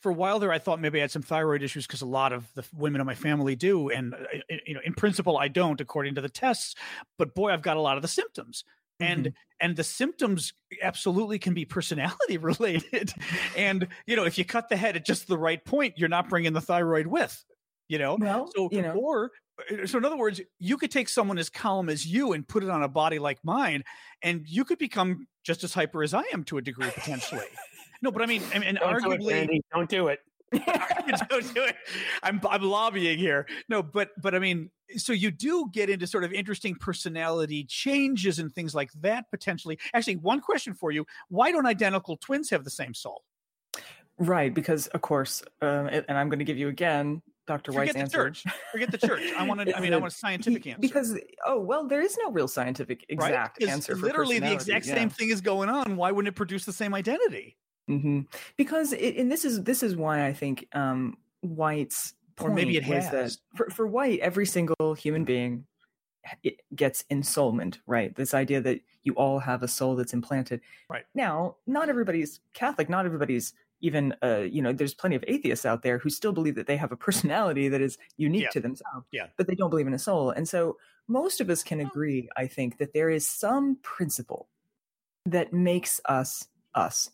for a while there, I thought maybe I had some thyroid issues because a lot of the women in my family do, and uh, you know, in principle, I don't, according to the tests. But boy, I've got a lot of the symptoms, and mm-hmm. and the symptoms absolutely can be personality related. and you know, if you cut the head at just the right point, you're not bringing the thyroid with. You know, well, so you know, or so in other words, you could take someone as calm as you and put it on a body like mine, and you could become just as hyper as I am to a degree potentially. no, but I mean, and, and don't arguably, do it, Randy. don't do it. don't do it. I'm I'm lobbying here. No, but but I mean, so you do get into sort of interesting personality changes and things like that potentially. Actually, one question for you: Why don't identical twins have the same soul? Right, because of course, um, and I'm going to give you again Dr. Forget White's the answer. Church. Forget the church. I want to. I mean, I want a scientific answer. Because oh well, there is no real scientific exact right? answer. literally, the exact yeah. same thing is going on. Why wouldn't it produce the same identity? Mm-hmm. Because it, and this is this is why I think um, White's or maybe it has that for, for White, every single human being it gets ensoulment, right? This idea that you all have a soul that's implanted. Right now, not everybody's Catholic. Not everybody's even uh, you know there's plenty of atheists out there who still believe that they have a personality that is unique yeah. to themselves yeah but they don't believe in a soul and so most of us can agree i think that there is some principle that makes us us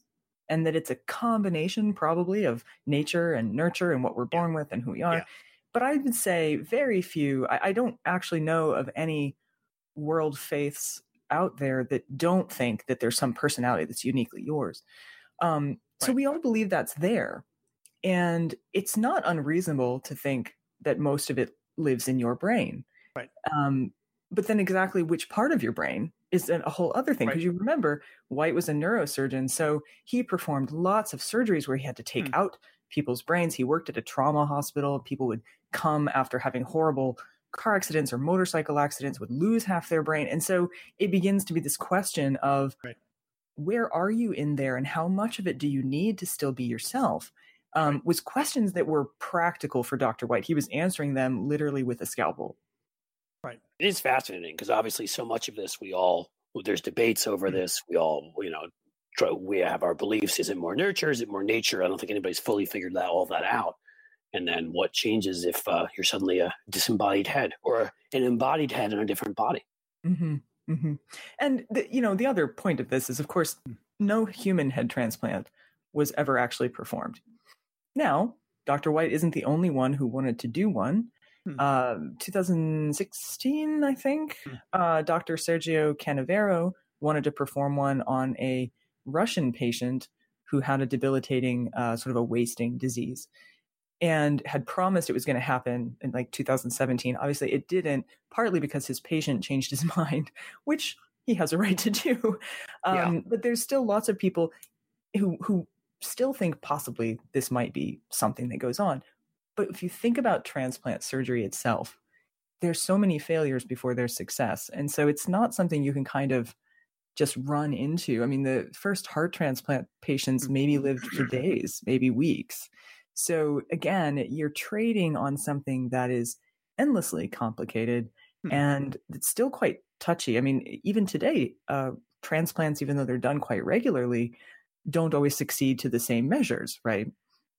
and that it's a combination probably of nature and nurture and what we're born yeah. with and who we are yeah. but i would say very few I, I don't actually know of any world faiths out there that don't think that there's some personality that's uniquely yours um, so we all believe that's there. And it's not unreasonable to think that most of it lives in your brain. Right. Um, but then exactly which part of your brain is a whole other thing. Because right. you remember, White was a neurosurgeon. So he performed lots of surgeries where he had to take hmm. out people's brains. He worked at a trauma hospital. People would come after having horrible car accidents or motorcycle accidents, would lose half their brain. And so it begins to be this question of right where are you in there and how much of it do you need to still be yourself um, was questions that were practical for dr white. He was answering them literally with a scalpel. Right. It is fascinating because obviously so much of this we all there's debates over mm-hmm. this. We all you know try, we have our beliefs. Is it more nurture? Is it more nature? I don't think anybody's fully figured that all that out. And then what changes if uh, you're suddenly a disembodied head or an embodied head in a different body? Mm-hmm. Mm-hmm. And the, you know, the other point of this is, of course, no human head transplant was ever actually performed. Now, Dr. White isn't the only one who wanted to do one. Hmm. Uh, 2016, I think, hmm. uh, Dr. Sergio Canavero wanted to perform one on a Russian patient who had a debilitating uh, sort of a wasting disease and had promised it was going to happen in like 2017. Obviously, it didn't, partly because his patient changed his mind, which he has a right to do. Um, yeah. But there's still lots of people who who still think possibly this might be something that goes on. But if you think about transplant surgery itself, there's so many failures before there's success, and so it's not something you can kind of just run into. I mean, the first heart transplant patients maybe lived for days, maybe weeks. So again, you're trading on something that is endlessly complicated hmm. and it's still quite touchy. I mean, even today, uh, transplants, even though they're done quite regularly, don't always succeed to the same measures, right?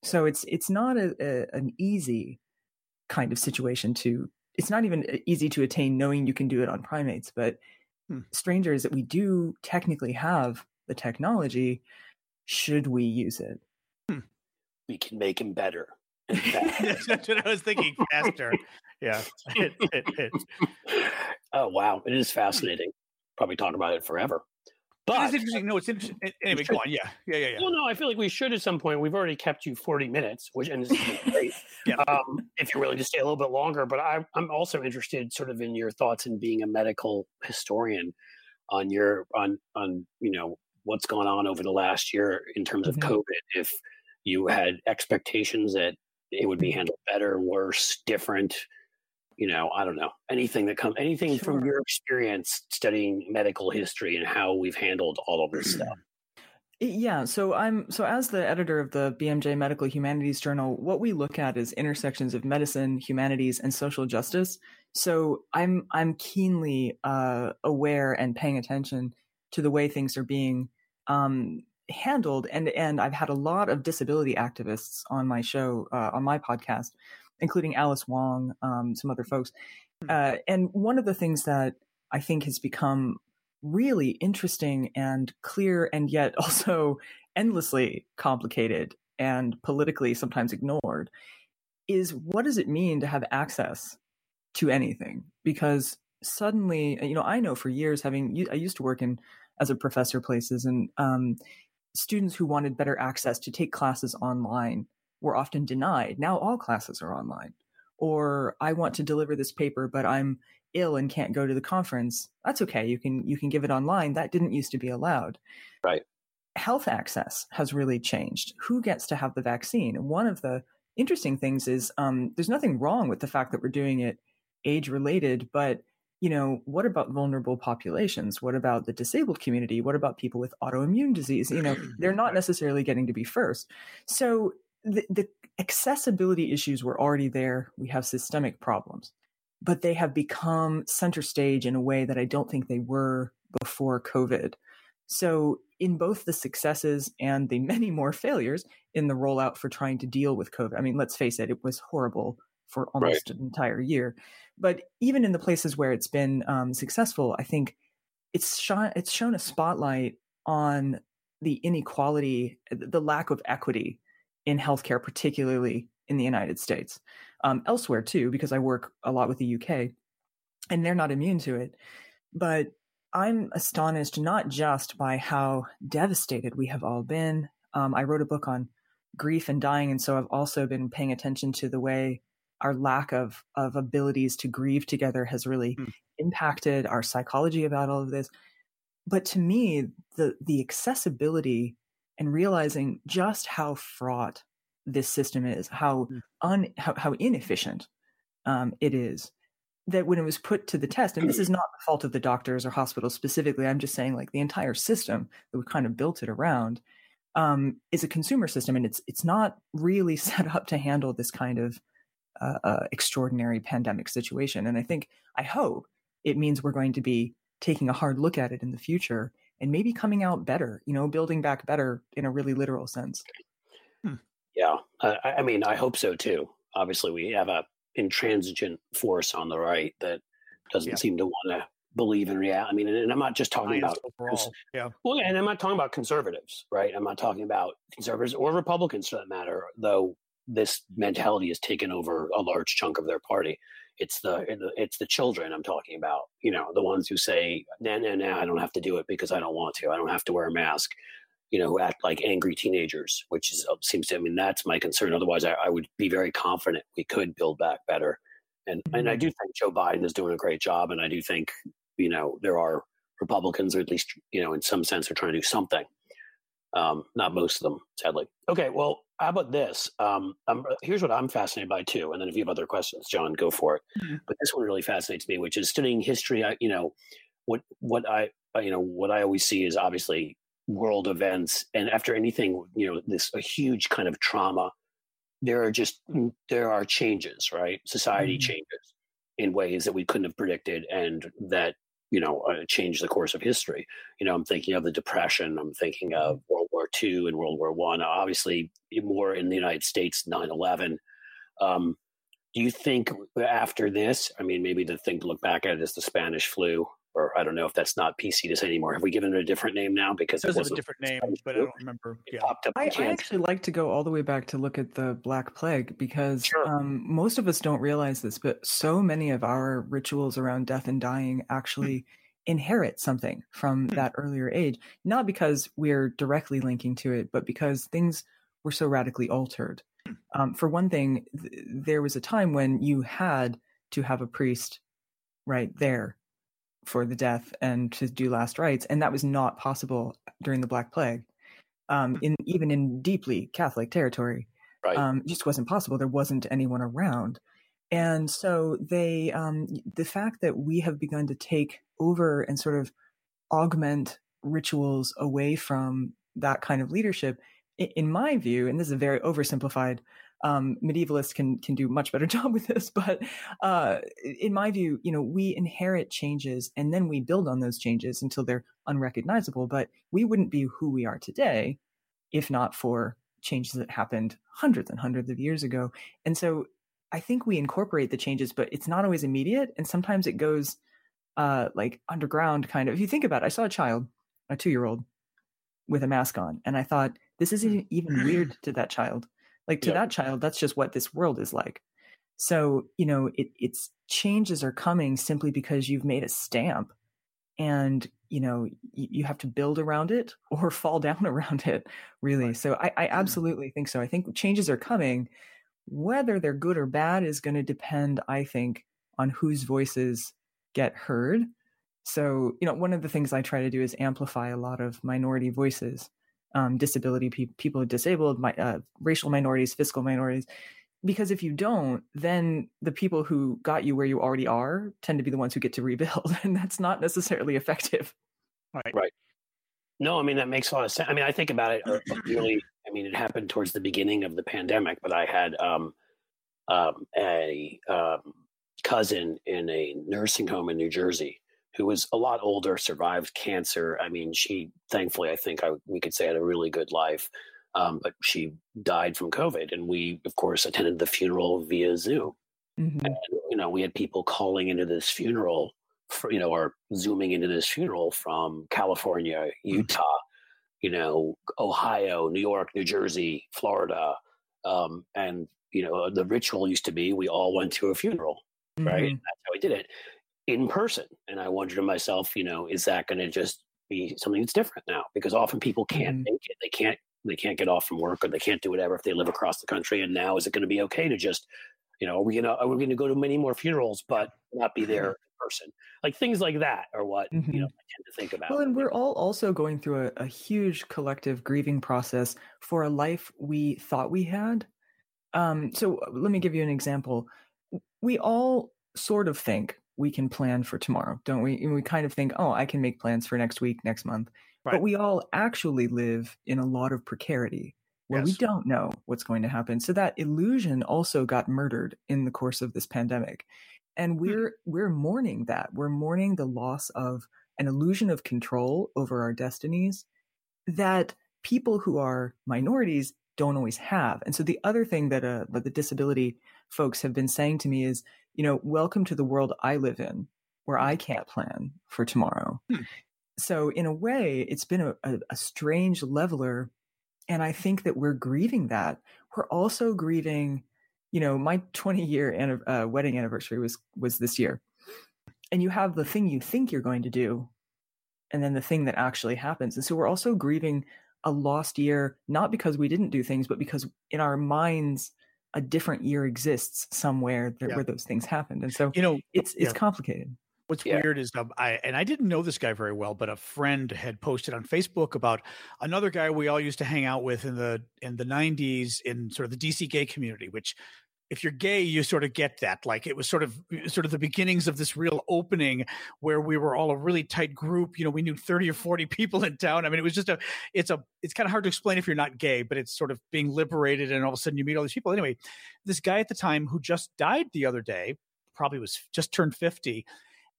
So it's it's not a, a, an easy kind of situation to. It's not even uh, easy to attain, knowing you can do it on primates. But hmm. strangers that we do technically have the technology. Should we use it? We can make him better. That's what I was thinking. Faster. Yeah. oh wow, it is fascinating. Probably talk about it forever. But it's interesting. No, it's interesting. Anyway, go on. Yeah, yeah, yeah, yeah. Well, no, I feel like we should at some point. We've already kept you forty minutes, which and is great. yeah. Um, if you're willing to stay a little bit longer, but I, I'm also interested, sort of, in your thoughts in being a medical historian on your on on you know what's gone on over the last year in terms of mm-hmm. COVID. If you had expectations that it would be mm-hmm. handled better, worse, different. You know, I don't know anything that comes, anything sure. from your experience studying medical history and how we've handled all of this stuff. Yeah, so I'm so as the editor of the BMJ Medical Humanities Journal, what we look at is intersections of medicine, humanities, and social justice. So I'm I'm keenly uh, aware and paying attention to the way things are being um, handled and and I've had a lot of disability activists on my show uh, on my podcast, including Alice Wong, um, some other folks, hmm. uh, and one of the things that I think has become really interesting and clear, and yet also endlessly complicated and politically sometimes ignored, is what does it mean to have access to anything? Because suddenly, you know, I know for years having I used to work in as a professor places and um, students who wanted better access to take classes online were often denied. Now all classes are online. Or I want to deliver this paper, but I'm ill and can't go to the conference. That's okay. You can you can give it online. That didn't used to be allowed. Right. Health access has really changed. Who gets to have the vaccine? One of the interesting things is um, there's nothing wrong with the fact that we're doing it age related, but you know, what about vulnerable populations? What about the disabled community? What about people with autoimmune disease? You know, they're not necessarily getting to be first. So the, the accessibility issues were already there. We have systemic problems, but they have become center stage in a way that I don't think they were before COVID. So, in both the successes and the many more failures in the rollout for trying to deal with COVID, I mean, let's face it, it was horrible for almost right. an entire year. But even in the places where it's been um, successful, I think it's shown it's shown a spotlight on the inequality, the lack of equity in healthcare, particularly in the United States. Um, elsewhere too, because I work a lot with the UK, and they're not immune to it. But I'm astonished not just by how devastated we have all been. Um, I wrote a book on grief and dying, and so I've also been paying attention to the way our lack of of abilities to grieve together has really mm. impacted our psychology about all of this but to me the the accessibility and realizing just how fraught this system is how mm. un how, how inefficient um, it is that when it was put to the test and this is not the fault of the doctors or hospitals specifically i'm just saying like the entire system that we kind of built it around um, is a consumer system and it's it's not really set up to handle this kind of uh, uh, extraordinary pandemic situation. And I think, I hope it means we're going to be taking a hard look at it in the future and maybe coming out better, you know, building back better in a really literal sense. Hmm. Yeah. Uh, I mean, I hope so too. Obviously, we have a intransigent force on the right that doesn't yeah. seem to want to believe in reality. I mean, and I'm not just talking about overall. yeah. Well, and I'm not talking about conservatives, right? I'm not talking about conservatives or Republicans for that matter. Though this mentality has taken over a large chunk of their party. It's the it's the children I'm talking about. You know, the ones who say, "No, no, no, I don't have to do it because I don't want to. I don't have to wear a mask." You know, who act like angry teenagers, which is, uh, seems to. I mean, that's my concern. Otherwise, I, I would be very confident we could build back better. And mm-hmm. and I mm-hmm. do think Joe Biden is doing a great job, and I do think you know there are Republicans, or at least you know, in some sense, are trying to do something. Um, not most of them, sadly. Okay, well, how about this? Um, here's what I'm fascinated by too, and then if you have other questions, John, go for it. Mm-hmm. But this one really fascinates me, which is studying history. I, you know, what what I you know what I always see is obviously world events, and after anything, you know, this a huge kind of trauma. There are just mm, there are changes, right? Society mm-hmm. changes in ways that we couldn't have predicted, and that you know uh, change the course of history. You know, I'm thinking of the Depression. I'm thinking of mm-hmm. World War II and World War One. Obviously, more in the United States, 9/11. Um, do you think after this? I mean, maybe the thing to look back at is the Spanish flu, or I don't know if that's not PC to say anymore. Have we given it a different name now? Because it, was a different name, but I don't remember. Yeah. I, I, actually like to go all the way back to look at the Black Plague because sure. um, most of us don't realize this, but so many of our rituals around death and dying actually. Inherit something from hmm. that earlier age, not because we're directly linking to it, but because things were so radically altered. Hmm. Um, for one thing, th- there was a time when you had to have a priest right there for the death and to do last rites, and that was not possible during the Black Plague. Um, in even in deeply Catholic territory, right. um, just wasn't possible. There wasn't anyone around, and so they um, the fact that we have begun to take over and sort of augment rituals away from that kind of leadership, in my view, and this is a very oversimplified um, medievalists can can do much better job with this. But uh, in my view, you know, we inherit changes and then we build on those changes until they're unrecognizable. But we wouldn't be who we are today if not for changes that happened hundreds and hundreds of years ago. And so I think we incorporate the changes, but it's not always immediate, and sometimes it goes uh, like underground kind of. If you think about it, I saw a child, a two year old, with a mask on, and I thought this isn't even weird to that child. Like to yep. that child, that's just what this world is like. So you know, it, it's changes are coming simply because you've made a stamp, and you know you, you have to build around it or fall down around it. Really, right. so I, I mm. absolutely think so. I think changes are coming whether they're good or bad is going to depend, I think, on whose voices get heard. So, you know, one of the things I try to do is amplify a lot of minority voices, um, disability pe- people, disabled, my, uh, racial minorities, fiscal minorities. Because if you don't, then the people who got you where you already are tend to be the ones who get to rebuild, and that's not necessarily effective. Right. Right. No, I mean that makes a lot of sense. I mean, I think about it uh, really I mean, it happened towards the beginning of the pandemic, but I had um, um, a um, cousin in a nursing home in New Jersey who was a lot older, survived cancer. I mean, she thankfully, I think I, we could say, had a really good life. Um, but she died from COVID, and we, of course, attended the funeral via Zoom. Mm-hmm. And, you know, we had people calling into this funeral, for, you know, or zooming into this funeral from California, mm-hmm. Utah, you know, Ohio, New York, New Jersey, Florida. Um, and, you know, the ritual used to be we all went to a funeral, mm-hmm. right? That's how we did it in person. And I wondered to myself, you know, is that going to just be something that's different now? Because often people can't mm-hmm. make it. They can't, they can't get off from work or they can't do whatever if they live across the country. And now is it going to be okay to just, you know, are we gonna are we gonna go to many more funerals but not be there in person. Like things like that are what mm-hmm. you know I tend to think about. Well, and we're all also going through a, a huge collective grieving process for a life we thought we had. Um, so uh, let me give you an example. We all sort of think we can plan for tomorrow, don't we? And we kind of think, oh, I can make plans for next week, next month. Right. But we all actually live in a lot of precarity where yes. we don't know what's going to happen. So that illusion also got murdered in the course of this pandemic and hmm. we're we're mourning that we're mourning the loss of an illusion of control over our destinies that people who are minorities don't always have and so the other thing that uh that the disability folks have been saying to me is you know welcome to the world i live in where i can't plan for tomorrow. Hmm. so in a way it's been a, a, a strange leveler and i think that we're grieving that. We're also grieving you know, my 20 year uh, wedding anniversary was was this year, and you have the thing you think you're going to do, and then the thing that actually happens, and so we're also grieving a lost year, not because we didn't do things, but because in our minds a different year exists somewhere yeah. where those things happened, and so you know it's it's yeah. complicated. What's yeah. weird is um, I and I didn't know this guy very well, but a friend had posted on Facebook about another guy we all used to hang out with in the in the '90s in sort of the DC gay community, which if you're gay, you sort of get that. Like it was sort of sort of the beginnings of this real opening where we were all a really tight group. You know, we knew 30 or 40 people in town. I mean, it was just a it's a it's kind of hard to explain if you're not gay, but it's sort of being liberated and all of a sudden you meet all these people. Anyway, this guy at the time who just died the other day, probably was just turned 50.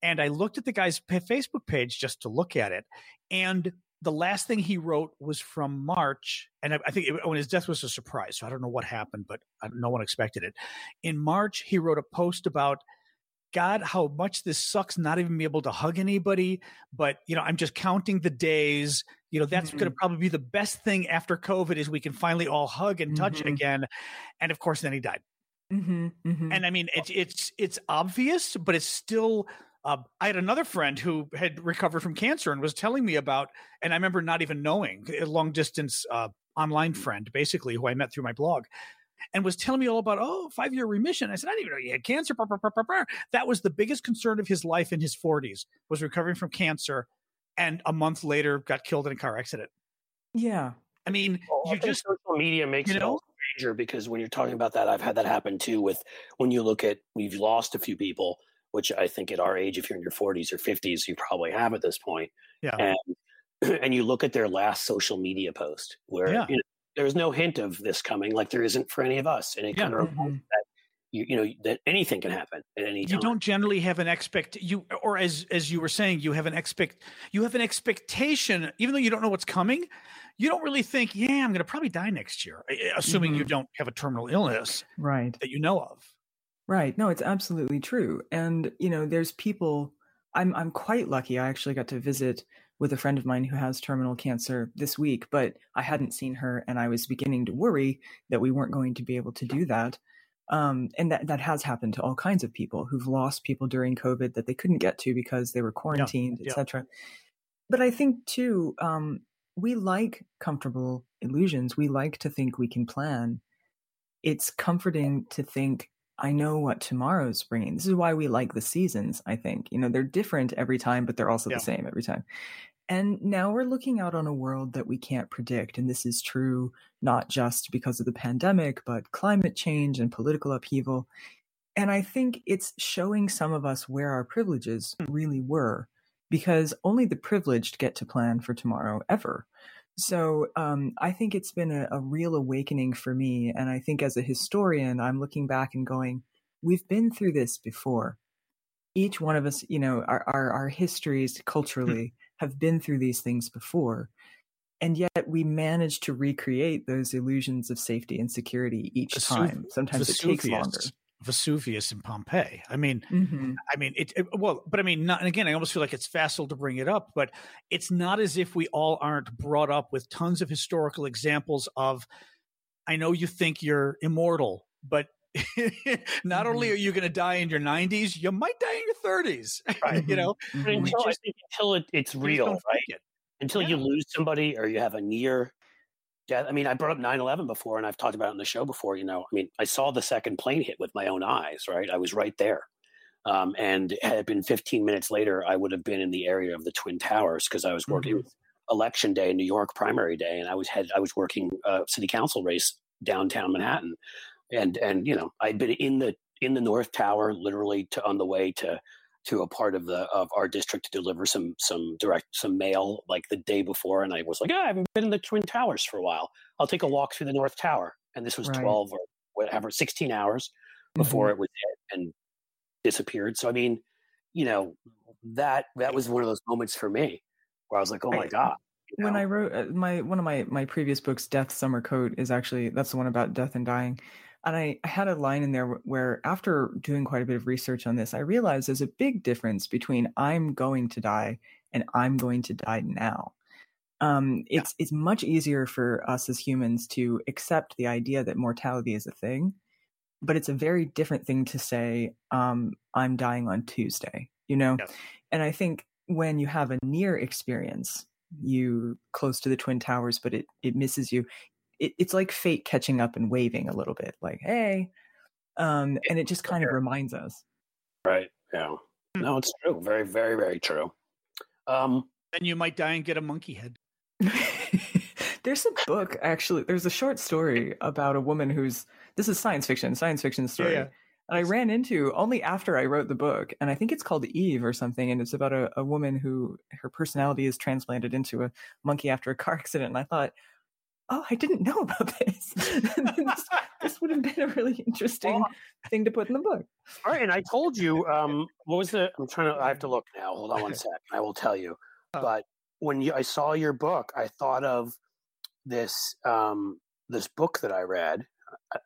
And I looked at the guy's Facebook page just to look at it. And the last thing he wrote was from March, and I, I think it, when his death was a surprise. So I don't know what happened, but no one expected it. In March, he wrote a post about God, how much this sucks not even be able to hug anybody. But you know, I'm just counting the days. You know, that's mm-hmm. going to probably be the best thing after COVID is we can finally all hug and touch mm-hmm. again. And of course, then he died. Mm-hmm. mm-hmm. And I mean, it's it's it's obvious, but it's still uh, I had another friend who had recovered from cancer and was telling me about, and I remember not even knowing a long distance uh, online friend, basically, who I met through my blog, and was telling me all about, oh, five year remission. I said, I didn't even know you had cancer. That was the biggest concern of his life in his 40s, was recovering from cancer. And a month later, got killed in a car accident. Yeah. I mean, well, you I just social media makes you know, it major because when you're talking about that, I've had that happen too. With when you look at we've lost a few people, which I think at our age, if you're in your 40s or 50s, you probably have at this point. Yeah. And, and you look at their last social media post where, yeah. you know, there's no hint of this coming, like there isn't for any of us, and it Yeah. kind of Mhm. that you you know that anything can happen at any time. you don't generally have an expect you or as as you were saying you have an expect you have an expectation even though you don't know what's coming you don't really think yeah i'm going to probably die next year assuming you Mhm. don't have a terminal illness Right. that you know of Right. No, it's absolutely true. And you know, there's people I'm I'm quite lucky. I actually got to visit with a friend of mine who has terminal cancer this week, but I hadn't seen her and I was beginning to worry that we weren't going to be able to do that. Um, and that, that has happened to all kinds of people who've lost people during COVID that they couldn't get to because they were quarantined, yeah. etc. But I think too, um, we like comfortable illusions. We like to think we can plan. It's comforting to think I know what tomorrow's bringing. This is why we like the seasons, I think. You know, they're different every time, but they're also Yeah. the same every time. And now we're looking out on a world that we can't predict. And this is true not just because of the pandemic, but climate change and political upheaval. And I think it's showing some of us where our privileges hmm. really were, because only the privileged get to plan for tomorrow ever. So um, I think it's been a, a real awakening for me. And I think as a historian, I'm looking back and going, we've been through this before. Each one of us, you know, our, our, our histories culturally have been through these things before. And yet we manage to recreate those illusions of safety and security each time. Sometimes it takes longer. Vesuvius and pompeii i mean Mhm. I mean, it, it- well, but I mean, not, and again, I almost feel like it's facile to bring it up, but it's not as if we all aren't brought up with tons of historical examples of. I know you think you're immortal, but not only Mm-hmm. are you going to die in your 90s, you might die in your 30s. Right. you know, Mhm. But until, just- until it, it's real, right? it. Until you lose somebody or you have a near death. I mean, I brought up 9 11 before and I've talked about it on the show before. You know, I mean, I saw the second plane hit with my own eyes, right? I was right there. Um, and had it been 15 minutes later, I would have been in the area of the Twin Towers because I was working Mhm. election day in New York, primary day, and I was head. I was working uh, city council race downtown Manhattan, and and you know I'd been in the in the North Tower, literally to on the way to to a part of the of our district to deliver some some direct some mail like the day before, and I was like, yeah, I haven't been in the Twin Towers for a while. I'll take a walk through the North Tower, and this was Right. 12 or whatever, 16 hours before it was hit and disappeared. So I mean, you know, that that was one of those moments for me where I was like, oh my god. you when know? I wrote uh, my one of my my previous books, Death's Summer Coat, is actually that's the one about death and dying. And I, I had a line in there where, after doing quite a bit of research on this, I realized there's a big difference between I'm going to die and I'm going to die now. Um, it's it's much easier for us as humans to accept the idea that mortality is a thing, but it's a very different thing to say um, I'm dying on Tuesday. You know, Yeah. and I think when you have a near experience, you close to the twin towers, but it it misses you. It, it's like fate catching up and waving a little bit, like hey, um, and it just kind of reminds us. right? Yeah. Hmm. No, it's true. Very, very, very true. Um, Then you might die and get a monkey head. there's a book actually. There's a short story about a woman who's this is science fiction, science fiction story. yeah. And I ran into only after I wrote the book, and I think it's called Eve or something, and it's about a, a woman who her personality is transplanted into a monkey after a car accident. And I thought, oh, I didn't know about this. this, this would have been a really interesting Well, thing to put in the book. all right, and I told you, um, what was the? I'm trying to. I have to look now. Hold on one sec. I will tell you. Huh. But when you, I saw your book, I thought of this um, this book that I read.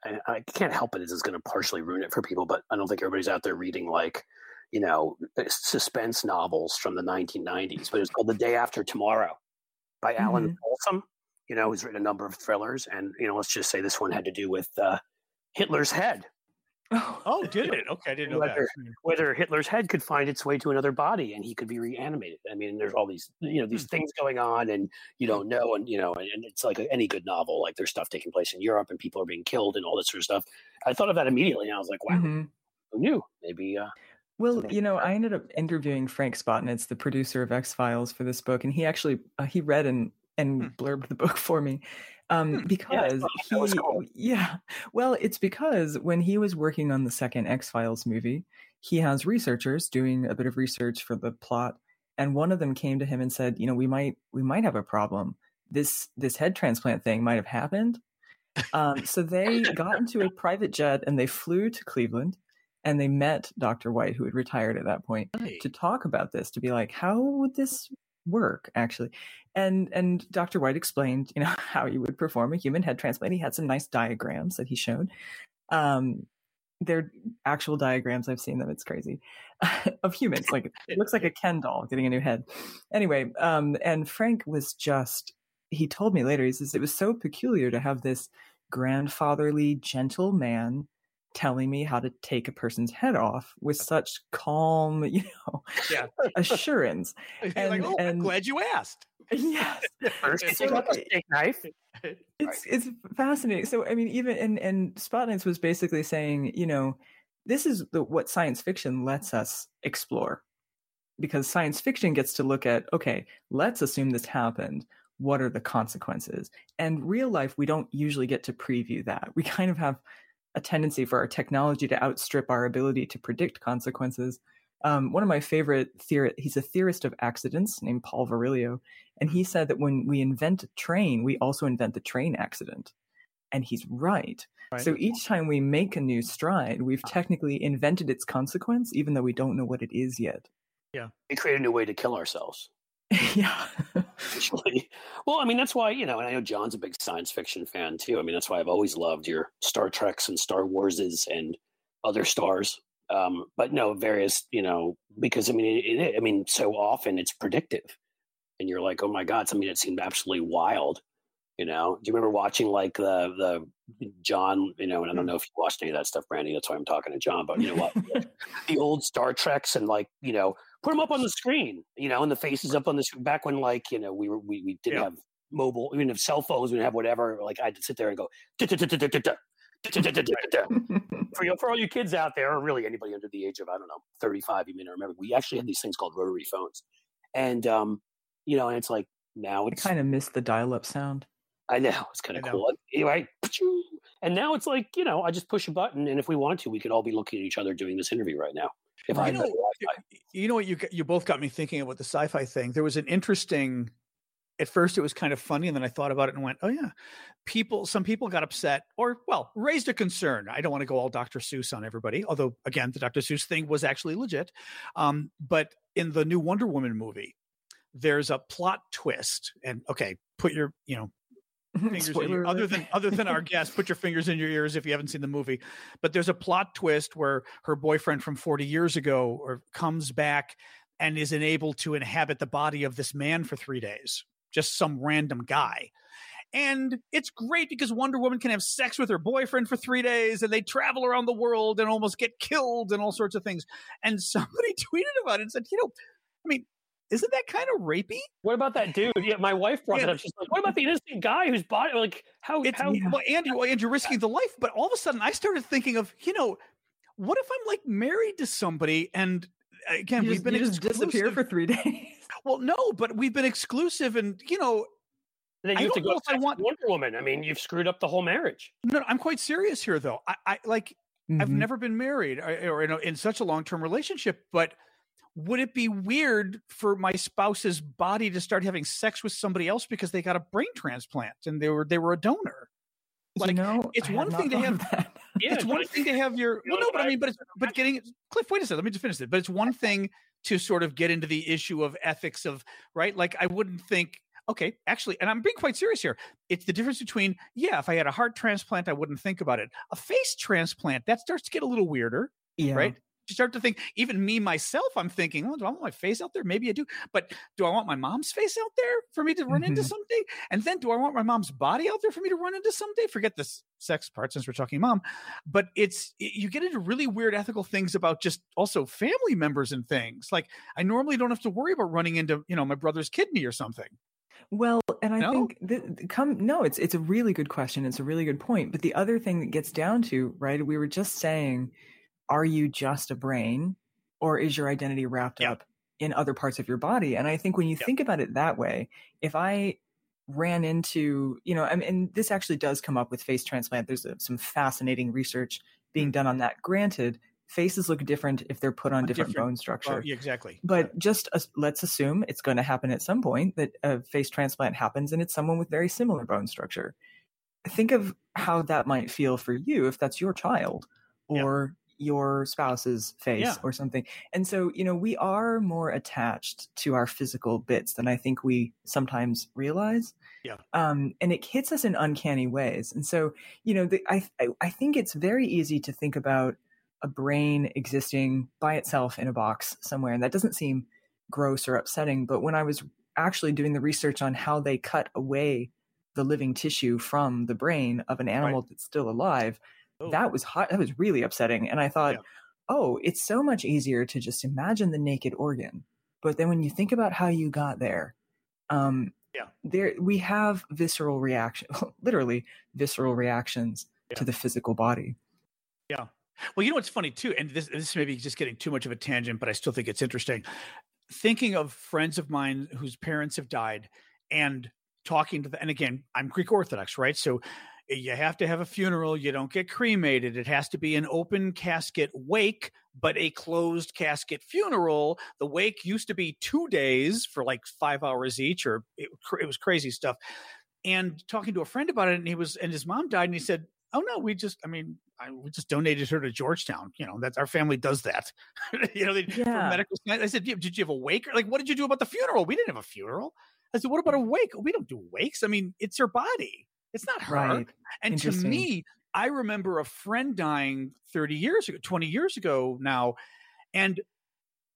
I, I can't help it. This is going to partially ruin it for people, but I don't think everybody's out there reading like, you know, suspense novels from the 1990s. But it's called The Day After Tomorrow by Allan Folsom. You know, who's written a number of thrillers, and you know, let's just say this one had to do with uh, Hitler's head. Oh, Oh, did it? Okay, I didn't know that. Whether- whether Hitler's head could find its way to another body and he could be reanimated. I mean, there's all these, you know, these Hmm. things going on and you don't know. And, you know, and, and it's like any good novel, like there's stuff taking place in Europe and people are being killed and all this sort of stuff. I thought of that immediately and I was like, wow, Mhm. who knew? Maybe, uh, Well, you know. I ended up interviewing Frank Spotnitz, the producer of X Files, for this book, and he actually uh, he read and and Hmm. blurbed the book for me um, Hmm. because was he, cool. yeah, well, it's because when he was working on the second X Files movie, he has researchers doing a bit of research for the plot, and one of them came to him and said, you know, we might we might have a problem this this head transplant thing might have happened. Um, so they got into a private jet and they flew to Cleveland and they met Dr. White, who had retired at that point, Right. to talk about this, to be like, how would this work actually? And and Dr. White explained, you know, how you would perform a human head transplant. He had some nice diagrams that he showed. Um, they're actual diagrams. I've seen them. It's crazy of humans. Like it looks like a Ken doll getting a new head. Anyway, um, and Frank was just. He told me later. He says it was so peculiar to have this grandfatherly, gentle man telling me how to take a person's head off with such calm, you know, Yeah. assurance. You're like, And- oh, I'm glad you asked. Yes, First, you So- take out the steak knife. it's it's fascinating. So I mean, even and and Spotnitz was basically saying, you know, this is the, what science fiction lets us explore, because science fiction gets to look at, okay, let's assume this happened. What are the consequences? And real life, we don't usually get to preview that. We kind of have a tendency for our technology to outstrip our ability to predict consequences. Um, one of my favorite theor he's a theorist of accidents named Paul Virilio, and he said that when we invent a train, we also invent the train accident. And he's right. Right. So each time we make a new stride, we've technically invented its consequence, even though we don't know what it is yet. Yeah. We create a new way to kill ourselves. yeah. Actually, well, I mean that's why you know, and I know John's a big science fiction fan too. I mean that's why I've always loved your Star Treks and Star Warses and other stars. Um, but no, various you know because I mean it, it, I mean so often it's predictive, and you're like, oh my god, I mean it seemed absolutely wild. You know, do you remember watching like the the John? You know, and I don't know if you watched any of that stuff, Brandy. That's why I'm talking to John. But you know what, the old Star Treks and like you know put them up on the screen, you know, and the faces up on the screen. Back when, like, you know, we were we, we didn't Yeah. have mobile, we didn't have cell phones, we didn't have whatever. Like, I would sit there and go. For you, for all you kids out there, or really anybody under the age of I don't know, thirty five, you may not remember. We actually had these things called rotary phones, and um, you know, and it's like now I kind of miss the dial-up sound. I know it's kind of cool, right? And now it's like you know, I just push a button, and if we want to, we could all be looking at each other doing this interview right now. If I You know, you know what you you both got me thinking about the sci-fi thing. There was an interesting. At first, it was kind of funny, and then I thought about it and went, "Oh yeah, people. Some people got upset, or well, raised a concern. I don't want to go all Dr. Seuss on everybody, although again, the Dr. Seuss thing was actually legit. Um, but in the new Wonder Woman movie, there's a plot twist, and okay, put your you know fingers other than other than our guest put your fingers in your ears if you haven't seen the movie. But there's a plot twist where her boyfriend from 40 years ago or comes back and is unable to inhabit the body of this man for 3 days just some random guy. And it's great because Wonder Woman can have sex with her boyfriend for three days and they travel around the world and almost get killed and all sorts of things. And somebody tweeted about it and said, you know, I mean, isn't that kind of rapey? What about that dude? Yeah, my wife brought it up. She's like, "What about the innocent guy whose body? Like, how? It's how? well, and, well, and you're risking the life. But all of a sudden, I started thinking of, you know, what if I'm like married to somebody and again, you we've just, been you just disappear for three days. well, no, but we've been exclusive, and you know, And then I have to go I want- Wonder Woman. I mean, you've screwed up the whole marriage. no, I'm quite serious here, though. I, I like I've Mhm. never been married or, or in, a, in such a long term relationship, but would it be weird for my spouse's body to start having sex with somebody else because they got a brain transplant and they were they were a donor? You like, know, it's I one thing to have- that. Yeah, it's one thing to have your well, no, but I I- mean, but it's but getting Cliff. Wait a second, let me just finish it. But it's one thing to sort of get into the issue of ethics of right. Like I wouldn't think. Okay, actually, and I'm being quite serious here. It's the difference between yeah, if I had a heart transplant, I wouldn't think about it. A face transplant that starts to get a little weirder, Yeah. right? You start to think. Even me myself, I'm thinking, oh, do I want my face out there? Maybe I do, but do I want my mom's face out there for me to run into Mhm. someday? And then do I want my mom's body out there for me to run into someday? Forget this sex part since we're talking mom but it's it- you get into really weird ethical things about just also family members and things like i normally don't have to worry about running into you know my brother's kidney or something Well, and I No? think that come no, it's it's a really good question. It's a really good point. But the other thing that gets down to right, we were just saying, are you just a brain, or is your identity wrapped Yeah. up in other parts of your body? And I think when you Yeah. think about it that way, if I ran into, you know, I mean, and this actually does come up with face transplant. There's a, some fascinating research being mm. done on that. Granted, faces look different if they're put on different, different- bone structure. Well, yeah, exactly. But just as, let's assume it's going to happen at some point that a face transplant happens and it's someone with very similar bone structure. Think of how that might feel for you if that's your child Yeah. or your spouse's face Yeah. or something. And so, you know, we are more attached to our physical bits than I think we sometimes realize. Yeah. Um, and it hits us in uncanny ways. And so, you know, the, I, I I think it's very easy to think about a brain existing by itself in a box somewhere, and that doesn't seem gross or upsetting. But when I was actually doing the research on how they cut away the living tissue from the brain of an animal that's still alive, Oh. that was hot. That was really upsetting. And I thought, Yeah. oh, it's so much easier to just imagine the naked organ. But then when you think about how you got there, um, Yeah. there we have visceral reaction, literally visceral reactions Yeah. to the physical body. Yeah. Well, you know what's funny too, and this this may be just getting too much of a tangent, but I still think it's interesting. Thinking of friends of mine whose parents have died, and talking to them, and again, I'm Greek Orthodox, right? So you have to have a funeral. You don't get cremated. It has to be an open casket wake, but a closed casket funeral. The wake used to be two days for like five hours each, or it, it was crazy stuff. And talking to a friend about it, and he was, and his mom died, and he said, "Oh no, we just, I mean, I, we just donated her to Georgetown. You know, that's our family does that. you know, they, Yeah. medical. I said, did you have a wake? Like, what did you do about the funeral? We didn't have a funeral. I said, what about mm. a wake? We don't do wakes. I mean, it's her body. It's not her. Right. And to me, I remember a friend dying 30 years ago, 20 years ago now. And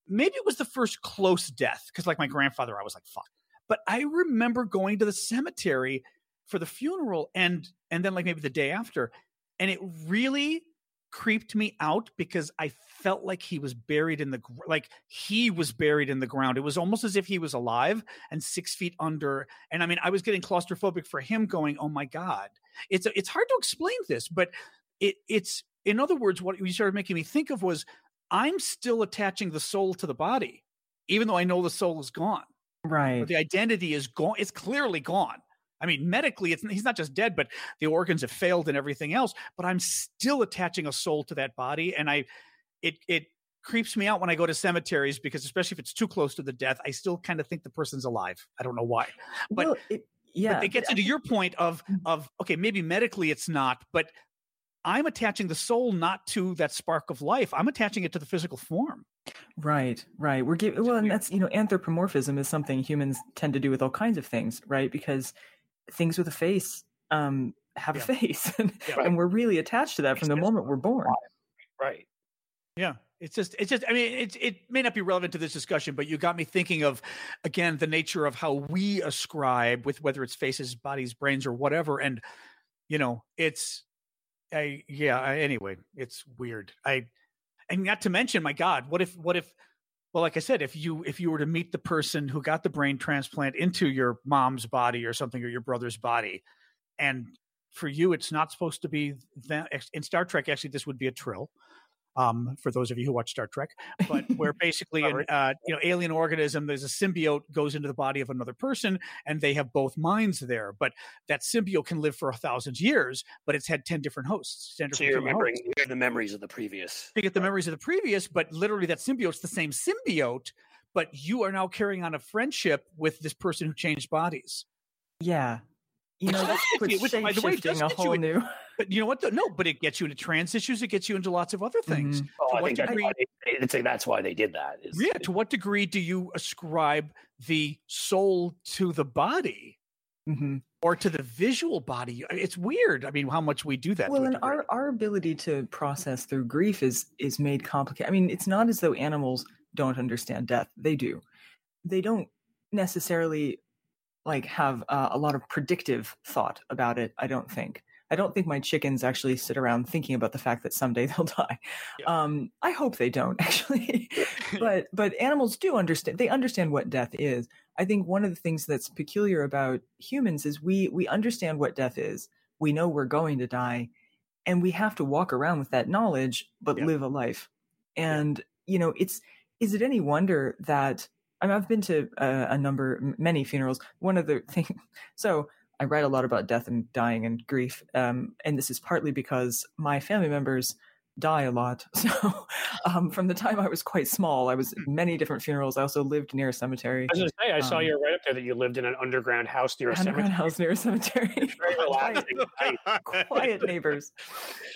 maybe it was the first close death because, like my grandfather, I was like, fuck. But I remember going to the cemetery for the funeral and and then like maybe the day after and it really creeped me out because I felt like he was buried in the like he was buried in the ground. It was almost as if he was alive and six feet under. And I mean, I was getting claustrophobic for him, going, "Oh my god!" It's it's hard to explain this, but it it's in other words, what you started making me think of was I'm still attaching the soul to the body, even though I know the soul is gone. Right. But the identity is gone. It's clearly gone. I mean, medically, it's he's not just dead, but the organs have failed and everything else. But I'm still attaching a soul to that body, and I, it it creeps me out when I go to cemeteries because, especially if it's too close to the death, I still kind of think the person's alive. I don't know why, but well, it, yeah, but it gets into your point of mm. of okay, maybe medically it's not, but I'm attaching the soul not to that spark of life. I'm attaching it to the physical form. Right, right. We're giving well, and that's you know, anthropomorphism is something humans tend to do with all kinds of things, right? Because things with a face um have Yeah. a face, and, Yeah. and we're really attached to that from the moment we're born. Right. Yeah. It's just, it's just, I mean, it, it may not be relevant to this discussion, but you got me thinking of, again, the nature of how we ascribe with whether it's faces, bodies, brains, or whatever. And, you know, it's, I, yeah, I, anyway, it's weird. I, and not to mention, my God, what if, what if, well, like I said, if you, if you were to meet the person who got the brain transplant into your mom's body or something, or your brother's body, and for you, it's not supposed to be that in Star Trek, actually, this would be a trill um, for those of you who watch Star Trek, but where basically an uh, you know alien organism, there's a symbiote goes into the body of another person, and they have both minds there. But that symbiote can live for a thousand years, but it's had ten different hosts. 10 So you're remembering hosts. the memories of the previous. You get the memories of the previous, but literally that symbiote's the same symbiote, but you are now carrying on a friendship with this person who changed bodies. Yeah, you know, that's Which, puts by the way, does shape-shifting a get you whole new. But you know what? though? No, but it gets you into trans issues. It gets you into lots of other things. Mhm. Oh, I think that's why they, that's why they did that. Is, Yeah. To what degree do you ascribe the soul to the body Mhm. or to the visual body? It's weird. I mean, how much we do that. Well, and our our ability to process through grief is is made complicated. I mean, it's not as though animals don't understand death; they do. They don't necessarily like have uh, a lot of predictive thought about it. I don't think. I don't think my chickens actually sit around thinking about the fact that someday they'll die. Yeah. Um, I hope they don't actually, but but animals do understand. They understand what death is. I think one of the things that's peculiar about humans is we we understand what death is. We know we're going to die, and we have to walk around with that knowledge, but Yeah. live a life. And you know, it's is it any wonder that I mean, I've been to uh, a number, many funerals. One of the things, so I write a lot about death and dying and grief, um, and this is partly because my family members die a lot. So um, from the time I was quite small, I was at many different funerals. I also lived near a cemetery. I was going to say, I saw Um, you right up there that you lived in an underground house near a Underground cemetery. house near a cemetery. Very quiet, relaxing. quiet neighbors.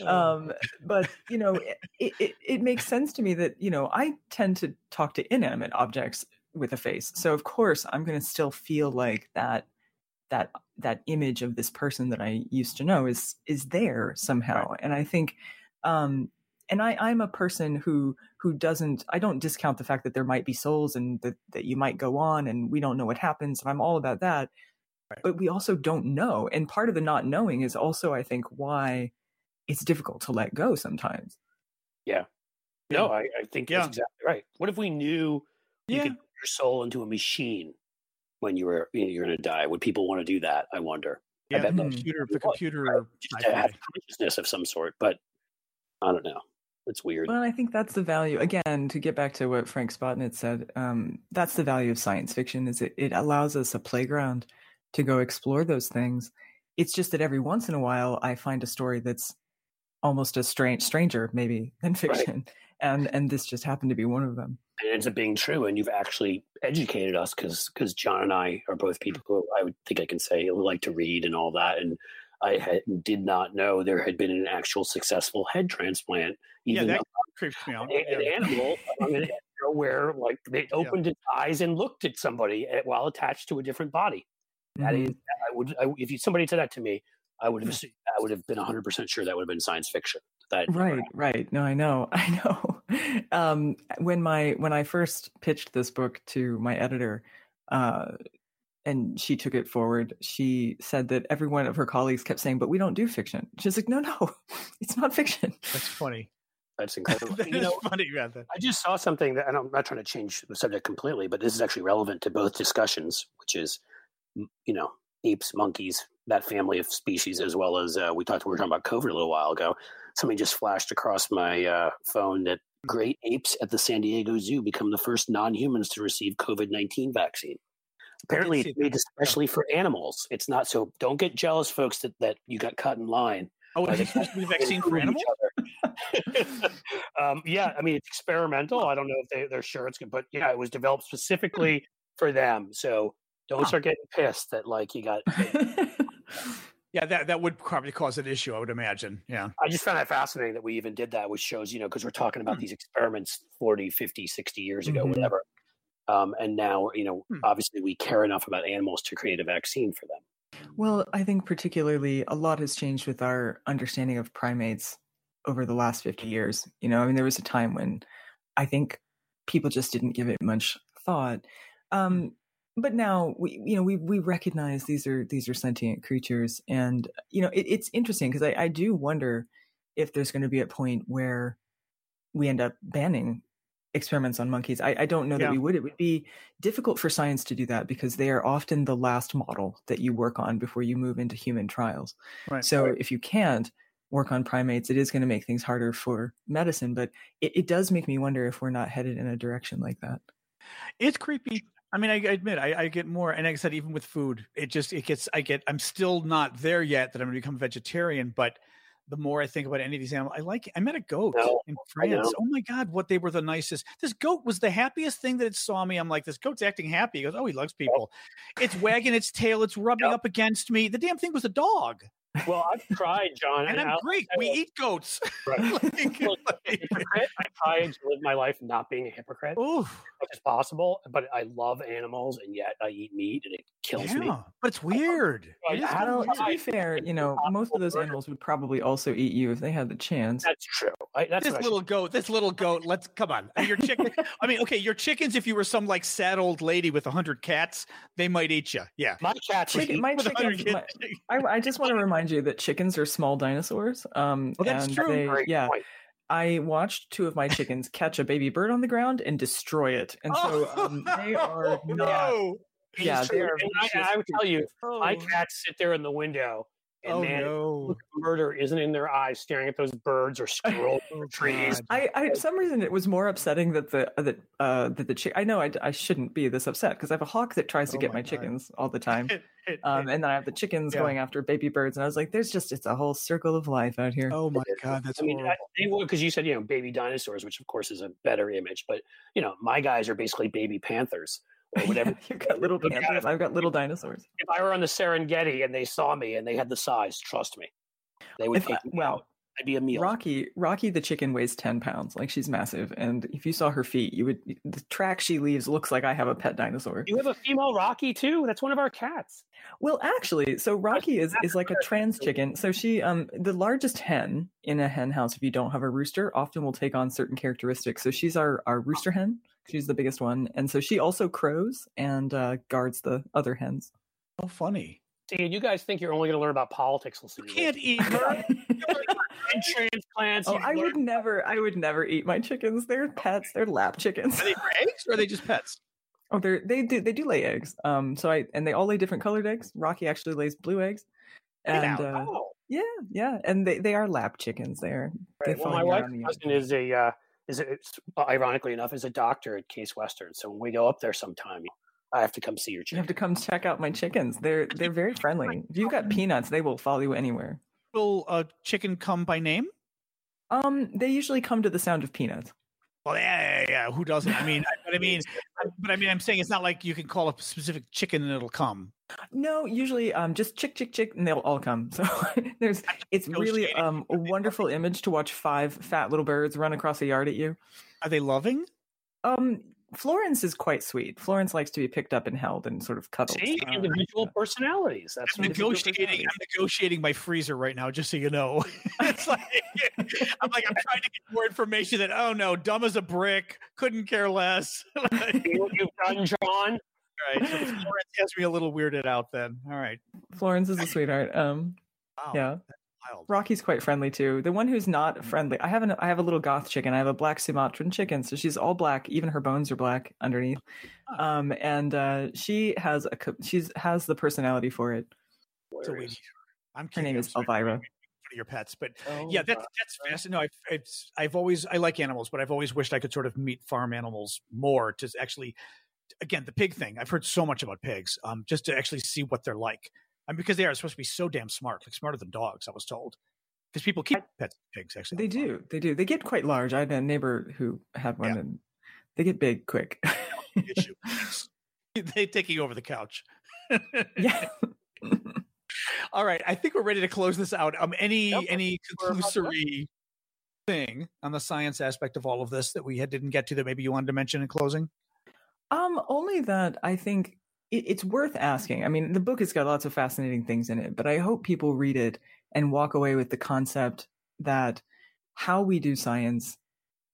Um, but you know, it, it it makes sense to me that you know I tend to talk to inanimate objects with a face. So of course I'm going to still feel like that that that image of this person that I used to know is is there somehow. And I think um and I, I'm a person who who doesn't I don't discount the fact that there might be souls and that, that you might go on and we don't know what happens and I'm all about that. But we also don't know. And part of the not knowing is also I think why it's difficult to let go sometimes. Yeah. No, I, I think Yeah. that's exactly right. What if we knew you could put your soul into a machine when you were you know, you're going to die? Would people want to do that? I wonder. I Yeah, bet the computer, the computer. Just I to have consciousness of some sort, but I don't know. It's weird. Well, I think that's the value. Again, to get back to what Frank Spotnitz said, um, that's the value of science fiction. Is it, it allows us a playground to go explore those things. It's just that every once in a while, I find a story that's almost a strange, stranger maybe than fiction, and and this just happened to be one of them. it ends up being true and you've actually educated us because because john and i are both people who i would think i can say like to read and all that and i had, did not know there had been an actual successful head transplant Yeah, even that though creeps me out. an, an Yeah. animal I mean, where like they opened its eyes and looked at somebody at, while attached to a different body That Mhm. is, i would I, if you, somebody said that to me i would have assumed- i would have been 100% sure that would have been science fiction that right right no i know i know um when my when i first pitched this book to my editor uh and she took it forward she said that every one of her colleagues kept saying but we don't do fiction she's like no no it's not fiction That's funny. that's incredible That you know funny about that. I just saw something that, and I'm not trying to change the subject completely, but this is actually relevant to both discussions, which is, you know, apes, monkeys, that family of species, as well as uh, we talked, we were talking about COVID a little while ago. Something just flashed across my uh, phone that great apes at the San Diego Zoo become the first non humans to receive COVID 19 vaccine. Apparently, it's made especially for animals. It's not so. Don't get jealous, folks, that, that you got cut in line. Oh, By is the it supposed to be a vaccine for animals? um, yeah, I mean it's experimental. I don't know if they, they're sure it's good, but yeah, it was developed specifically for them. So don't Huh. start getting pissed that like you got. Yeah, that that would probably cause an issue. I would imagine. Yeah. I just found that fascinating that we even did that, which shows you know because we're talking about Hmm. these experiments 40, 50, 60 years ago, Mhm. whatever. Um, and now you know Hmm. obviously we care enough about animals to create a vaccine for them. well i think particularly a lot has changed with our understanding of primates over the last 50 years you know i mean there was a time when i think people just didn't give it much thought um but now we you know we we recognize these are these are sentient creatures and you know it, it's interesting because I, I do wonder if there's going to be a point where we end up banning experiments on monkeys i, I don't know Yeah. that we would it would be difficult for science to do that because they are often the last model that you work on before you move into human trials Right. so if you can't work on primates it is going to make things harder for medicine but it, it does make me wonder if we're not headed in a direction like that It's creepy. I mean, I, I admit I, I get more, and like I said, even with food, it just it gets. I get. I'm still not there yet that I'm going to become vegetarian, but the more I think about any of these animals, I like. I met a goat No, in France. Oh my god, what they were the nicest. This goat was the happiest thing that it saw me. I'm like, this goat's acting happy. He goes, oh, he loves people. It's wagging its tail. It's rubbing Yep. up against me. The damn thing was a dog, Well, I've tried, John, and I'm I'll- great. We eat goats. Right. Like- Look, hypocrite. I try to live my life not being a hypocrite. Oof. much as possible. But I love animals, and yet I eat meat, and it kills me. But it's weird. Like, It is how kinda do well, weird. to be fair you know most of those animals would probably also eat you if they had the chance That's true. I, that's this little goat, this little goat. Let's come on. Your chicken. I mean, okay, your chickens. If you were some like sad old lady with a hundred cats, they might eat you. Yeah. my cats. Chicken, my With a hundred chickens, my, I, I just want to remind you that chickens are small dinosaurs. Um, Oh, that's and true. They, Great yeah, point. I watched two of my chickens catch a baby bird on the ground and destroy it, and so um, they are not. no. It's Yeah, they are I, I would tell you, my Oh. cats sit there in the window And oh man, no! murder isn't in their eyes, staring at those birds or scrolling through trees. I, I, for some reason, it was more upsetting that the that uh that the chick. I know I, I shouldn't be this upset because I have a hawk that tries to Oh get my my, chickens all the time, It- it- um, and then I have the chickens Yeah. going after baby birds, and I was like, "There's just it's a whole circle of life out here." oh my god, that's I mean, horrible. I- they would because you said you know baby dinosaurs, which of course is a better image, but you know my guys are basically baby panthers or whatever. You've got little panthers. I've got little dinosaurs. if I were on the Serengeti and they saw me and they had the size, trust me, they would If I- take me well, out. I'd be a meal. Rocky, Rocky the chicken weighs ten pounds. Like she's massive, and if you saw her feet, you would the track she leaves looks like I have a pet dinosaur. You have a female Rocky too. That's one of our cats. Well, actually, so Rocky is is like a trans chicken. So she, um, the largest hen in a hen house, if you don't have a rooster, often will take on certain characteristics. So she's our our rooster hen. She's the biggest one, and so she also crows and uh, guards the other hens. so funny. See, you guys think you're only going to learn about politics You listening. to can't eat her. and transplants. oh, you've I would never, I would never eat my chickens. They're pets. They're lap chickens. Are they for eggs or are they just pets? Oh, they they do they do lay eggs. Um, so I and they all lay different colored eggs. Rocky actually lays blue eggs, Get and out. uh, Oh, yeah, yeah, and they they are lap chickens. They are. They right. Well, my wife's on husband is a uh, is a, it's- ironically enough is a doctor at Case Western. So when we go up there sometime, I have to come see your You have to come check out my chickens. They're they're very friendly. If you've got peanuts, they will follow you anywhere. Will a chicken come by name? Um, they usually come to the sound of peanuts. Well, yeah, yeah, yeah. Who doesn't? I mean, I- but I mean, but I mean, I'm saying it's not like you can call a specific chicken and it'll come. No, usually um just chick chick chick and they'll all come. So there's it's really um a wonderful image to watch five fat little birds run across a yard at you. Are they loving? Um Florence is quite sweet. Florence likes to be picked up and held and sort of cuddled. See, Uh, individual personalities. That's I'm negotiating. I'm negotiating my freezer right now, just so you know. it's like I'm like I'm trying to get more information. That oh no, dumb as a brick, couldn't care less. Like, you've done, John. all right, so Florence has me a little weirded out. Then all right, Florence is a sweetheart. Um wow, yeah. Wild. Rocky's quite friendly too. The one who's not friendly, I have an I have a little goth chicken. I have a black Sumatran chicken, so she's all black. Even her bones are black underneath. Um, and uh, she has a she's has the personality for it. So we- I'm Her kidding. name I'm is. Elvira. One your pets, but Oh, yeah, that's that's fascinating. No, I've, it's, I've always I like animals, but I've always wished I could sort of meet farm animals more to actually. Again, the pig thing. I've heard so much about pigs, um, just to actually see what they're like, and because they are supposed to be so damn smart, like smarter than dogs. I was told, because people keep pets, pigs. Actually, They do, they do. They get quite large. I had a neighbor who had one, Yeah. and they get big quick. issue. they taking over the couch. yeah. All right, I think we're ready to close this out. Um, any Yep, any we're about done. conclusory thing on the science aspect of all of this that we had, didn't get to that maybe you wanted to mention in closing? Um, only that I think it, it's worth asking. I mean, the book has got lots of fascinating things in it, but I hope people read it and walk away with the concept that how we do science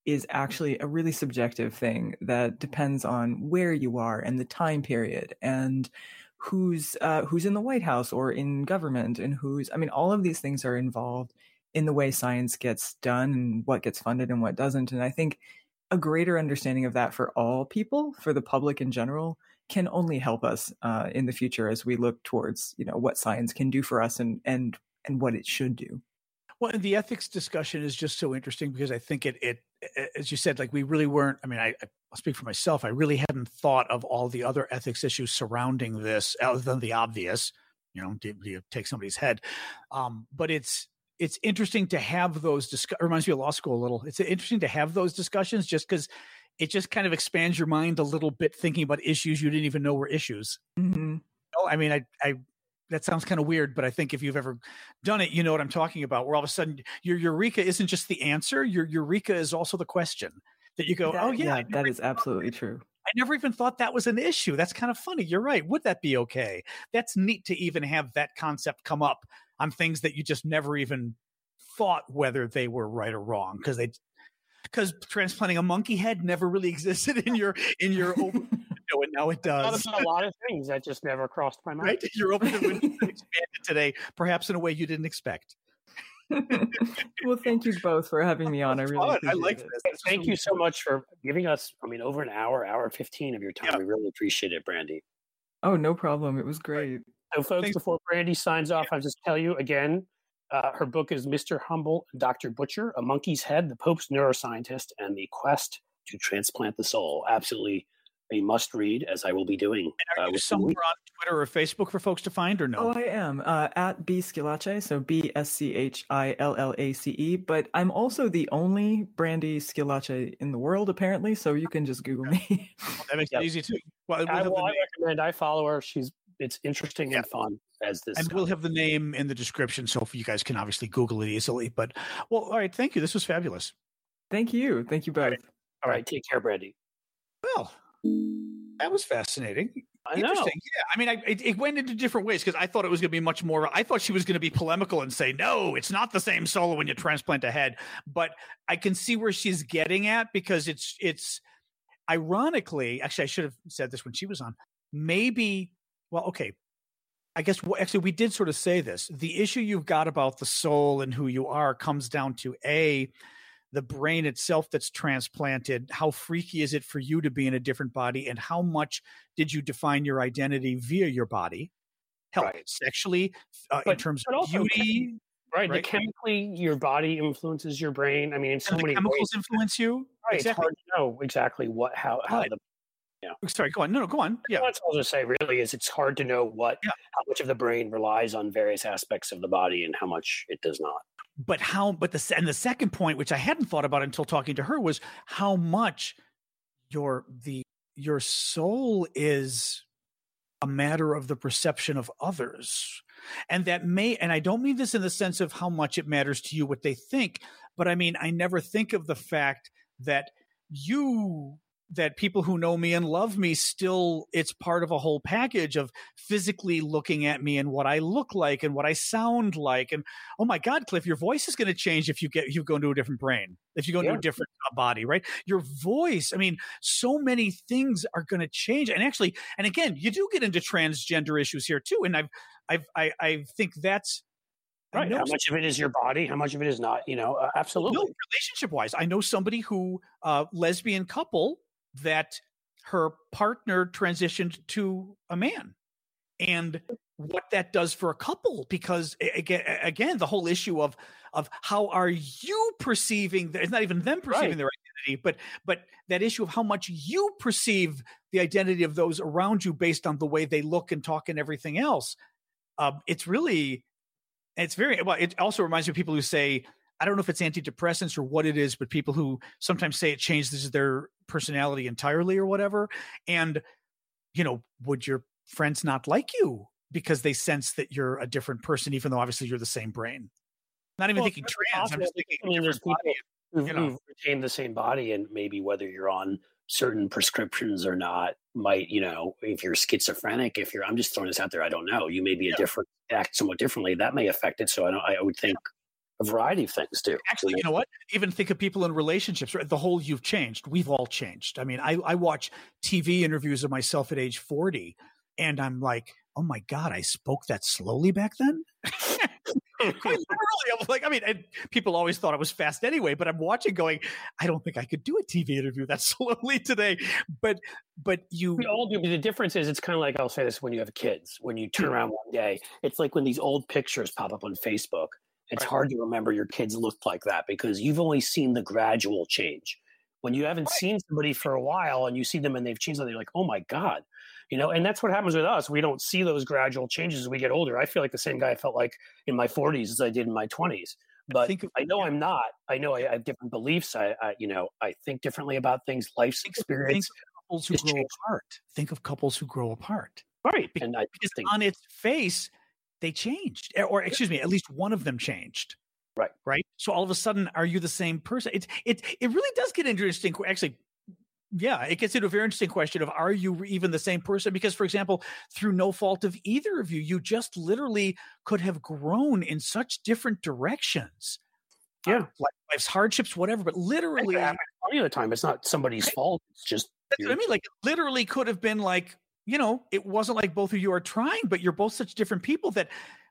is actually a really subjective thing that depends on where you are and the time period and who's uh, who's in the White House or in government and who's I mean all of these things are involved in the way science gets done and what gets funded and what doesn't and I think a greater understanding of that for all people for the public in general can only help us uh, in the future as we look towards you know what science can do for us and and and what it should do Well, the ethics discussion is just so interesting because I think it, it, as you said, like we really weren't. I mean, I, I'll speak for myself. I really hadn't thought of all the other ethics issues surrounding this, other than the obvious. You know, do you take somebody's head? Um, but it's it's interesting to have those. Discuss- reminds me of law school a little. It's interesting to have those discussions just because it just kind of expands your mind a little bit, thinking about issues you didn't even know were issues. mm-hmm. No, I mean, I, I, that sounds kind of weird, but I think if you've ever done it, you know what I'm talking about. Where all of a sudden your eureka isn't just the answer; your eureka is also the question that you go, That- "Oh yeah, I that is absolutely true I never even thought that was an issue." That's kind of funny. You're right. Would that be okay? That's neat to even have that concept come up on things that you just never even thought whether they were right or wrong because they. Because transplanting a monkey head never really existed in your in your open window, and now it Thought does. about a lot of things that just never crossed my mind. right? You're open to expanded today, perhaps in a way you didn't expect. well thank you both for having me on i really Fun. I like this. This Thank you so much for giving us, I mean, over an hour, hour 15 of your time. Yeah. We really appreciate it, Brandy. oh no problem it was great So, folks, Thanks. before Brandy signs off, I'll just tell you again uh, her book is Mr. Humble and Dr. Butcher, A Monkey's Head, The Pope's Neuroscientist, and The Quest to Transplant the Soul. Absolutely a must read, as I will be doing. Are uh, you somewhere on Twitter or Facebook for folks to find or no? Oh, I am uh, at B Schillace, so B S C H I L L A C E. But I'm also the only Brandy Schillace in the world, apparently. So you can just Google me. that makes Yep. it easy too. Well, we'll I, well, I recommend I follow her. She's it's interesting and fun as this. and stuff. we'll have the name in the description so you guys can obviously Google it easily. But well, all right, thank you. This was fabulous. Thank you. Thank you both. All right, take care, Brandy. Well, that was fascinating. I know. Interesting. Yeah. I mean, I, it, it went into different ways because I thought it was going to be much more. I thought she was going to be polemical and say, no, it's not the same solo when you transplant a head. But I can see where she's getting at because it's, it's ironically, actually, I should have said this when she was on. Maybe, well, okay. I guess actually, we did sort of say this. The issue you've got about the soul and who you are comes down to A, the brain itself that's transplanted how freaky is it for you to be in a different body and how much did you define your identity via your body health Right. sexually uh, in But- terms of beauty Right, Right. the chemically your body influences your brain. I mean, in so many chemicals ways. influence you Right, exactly It's hard to know exactly what how how Right. the Oh, sorry go on. No no go on. Yeah. What I'll just say really is it's hard to know what Yeah. how much of the brain relies on various aspects of the body and how much it does not. but how but the and the second point which i hadn't thought about until talking to her was how much your the your soul is a matter of the perception of others. And that may and i don't mean this in the sense of how much it matters to you what they think but i mean i never think of the fact that you that people who know me and love me still it's part of a whole package of physically looking at me and what i look like and what i sound like and oh my god cliff your voice is going to change if you get you go into a different brain if you go into Yeah. a different uh, body right your voice i mean so many things are going to change and actually and again you do get into transgender issues here too and i've i've i, I think that's Right. How much of it is your body? How much of it is not? You know, uh, absolutely. no, relationship wise, I know somebody who uh, lesbian couple that her partner transitioned to a man, and what that does for a couple because again, again, the whole issue of of how are you perceiving? It's not even them perceiving Right. their identity, but but that issue of how much you perceive the identity of those around you based on the way they look and talk and everything else. Um, it's really it's very well it also reminds me of people who say i don't know if it's antidepressants or what it is but people who sometimes say it changes their personality entirely or whatever and you know would your friends not like you because they sense that you're a different person even though obviously you're the same brain not even Well, thinking trans i'm just thinking I mean, different body. Who've, you know. who've retained the same body, and maybe whether you're on certain prescriptions or not might, you know, if you're schizophrenic, if you're, I'm just throwing this out there, I don't know. You may be a Yeah. different, act somewhat differently. That may affect it. So I don't, I would think a variety of things do. actually you know what even think of people in relationships right the whole you've changed we've all changed i mean i, I watch tv interviews of myself at age 40 and i'm like oh my god i spoke that slowly back then Quite literally, I'm like, I mean, and people always thought I was fast anyway, but I'm watching going, I don't think I could do a TV interview that slowly today. But, but you, We all do. But the difference is, it's kind of like I'll say this when you have kids. When you turn around one day, it's like when these old pictures pop up on Facebook. It's Right. hard to remember your kids looked like that because you've only seen the gradual change. When you haven't seen somebody for a while and you see them and they've changed, they're like, oh my god, you know. And that's what happens with us. We don't see those gradual changes as we get older. I feel like the same guy I felt like in my 40s as I did in my 20s. But think of- I know I'm not. I know I, I have different beliefs. I, I, you know, I think differently about things. Life's think of, think experience, of couples who grow apart. Think of couples who grow apart. right? Be- And I Because think on its face, they changed, or- excuse me, at least one of them changed. Right. Right. So all of a sudden, are you the same person? It's it it really does get interesting. Actually, yeah, it gets into a very interesting question of are you even the same person? Because, for example, through no fault of either of you, you just literally could have grown in such different directions. Uh, Yeah. life's hardships, whatever. But literally, of the time. It's not somebody's fault. It's just that's what I mean. Like, literally could have been like, you know, it wasn't like both of you are trying, but you're both such different people that,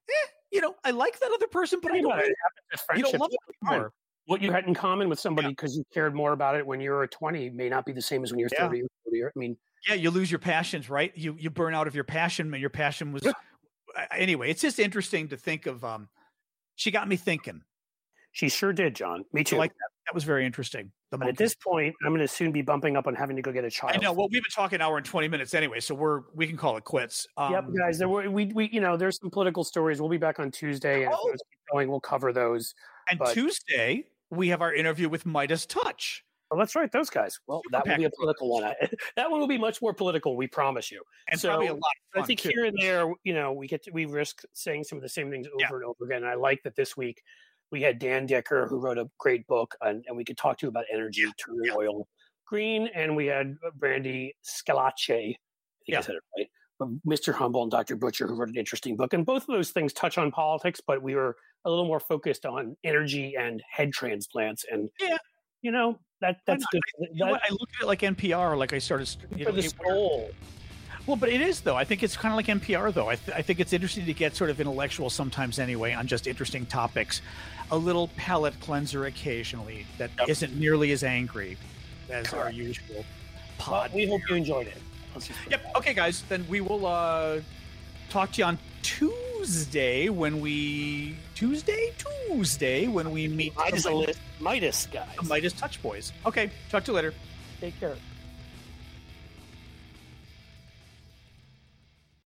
eh, you know, I like that other person, but I don't, it. really- It happens with you don't love it anymore. What you had in common with somebody because you cared more about it when you were 20 may not be the same as when you're Yeah. 30 or 40. I mean, Yeah, you lose your passions, right? You you burn out of your passion, and your passion was anyway, it's just interesting to think of. Um, she got me thinking. She sure did, John. Me too. I like that. That was very interesting. The but at this point, I'm going to soon be bumping up on having to go get a child. I know. Well, we've been talking an hour and 20 minutes anyway, so we're we can call it quits. Um, yep, guys. There were we we you know there's some political stories. We'll be back on Tuesday, and oh. going, we'll cover those. And but, Tuesday we have our interview with Midas Touch. Well, that's right, those guys. Well, Super that will be a political one. that one will be much more political. We promise you. And so, probably a lot. I think too. here and there, you know, we get to, we risk saying some of the same things over yeah. and over again. And I like that this week we had Dan Decker, who wrote a great book, and, and we could talk to you about energy, turning oil green, and we had uh, Brandy Schillace. I think yeah. I said it right. Mr. Humble and Dr. Butcher, who wrote an interesting book. And both of those things touch on politics, but we were a little more focused on energy and head transplants. And, yeah. you know, that that's good. I, you know I look at it like NPR, like I started. You for know, the soul. Well, but it is though. I think it's kind of like NPR though. I, th- I think it's interesting to get sort of intellectual sometimes anyway on just interesting topics. A little palate cleanser occasionally that yep. not nearly as angry as Correct. our usual pod. Well, we hope you enjoyed it. Yep. Okay, guys. Then we will uh, talk to you on Tuesday when we Tuesday Tuesday when we meet Midas, Midas guys. Midas Touch Boys. Okay. Talk to you later. Take care.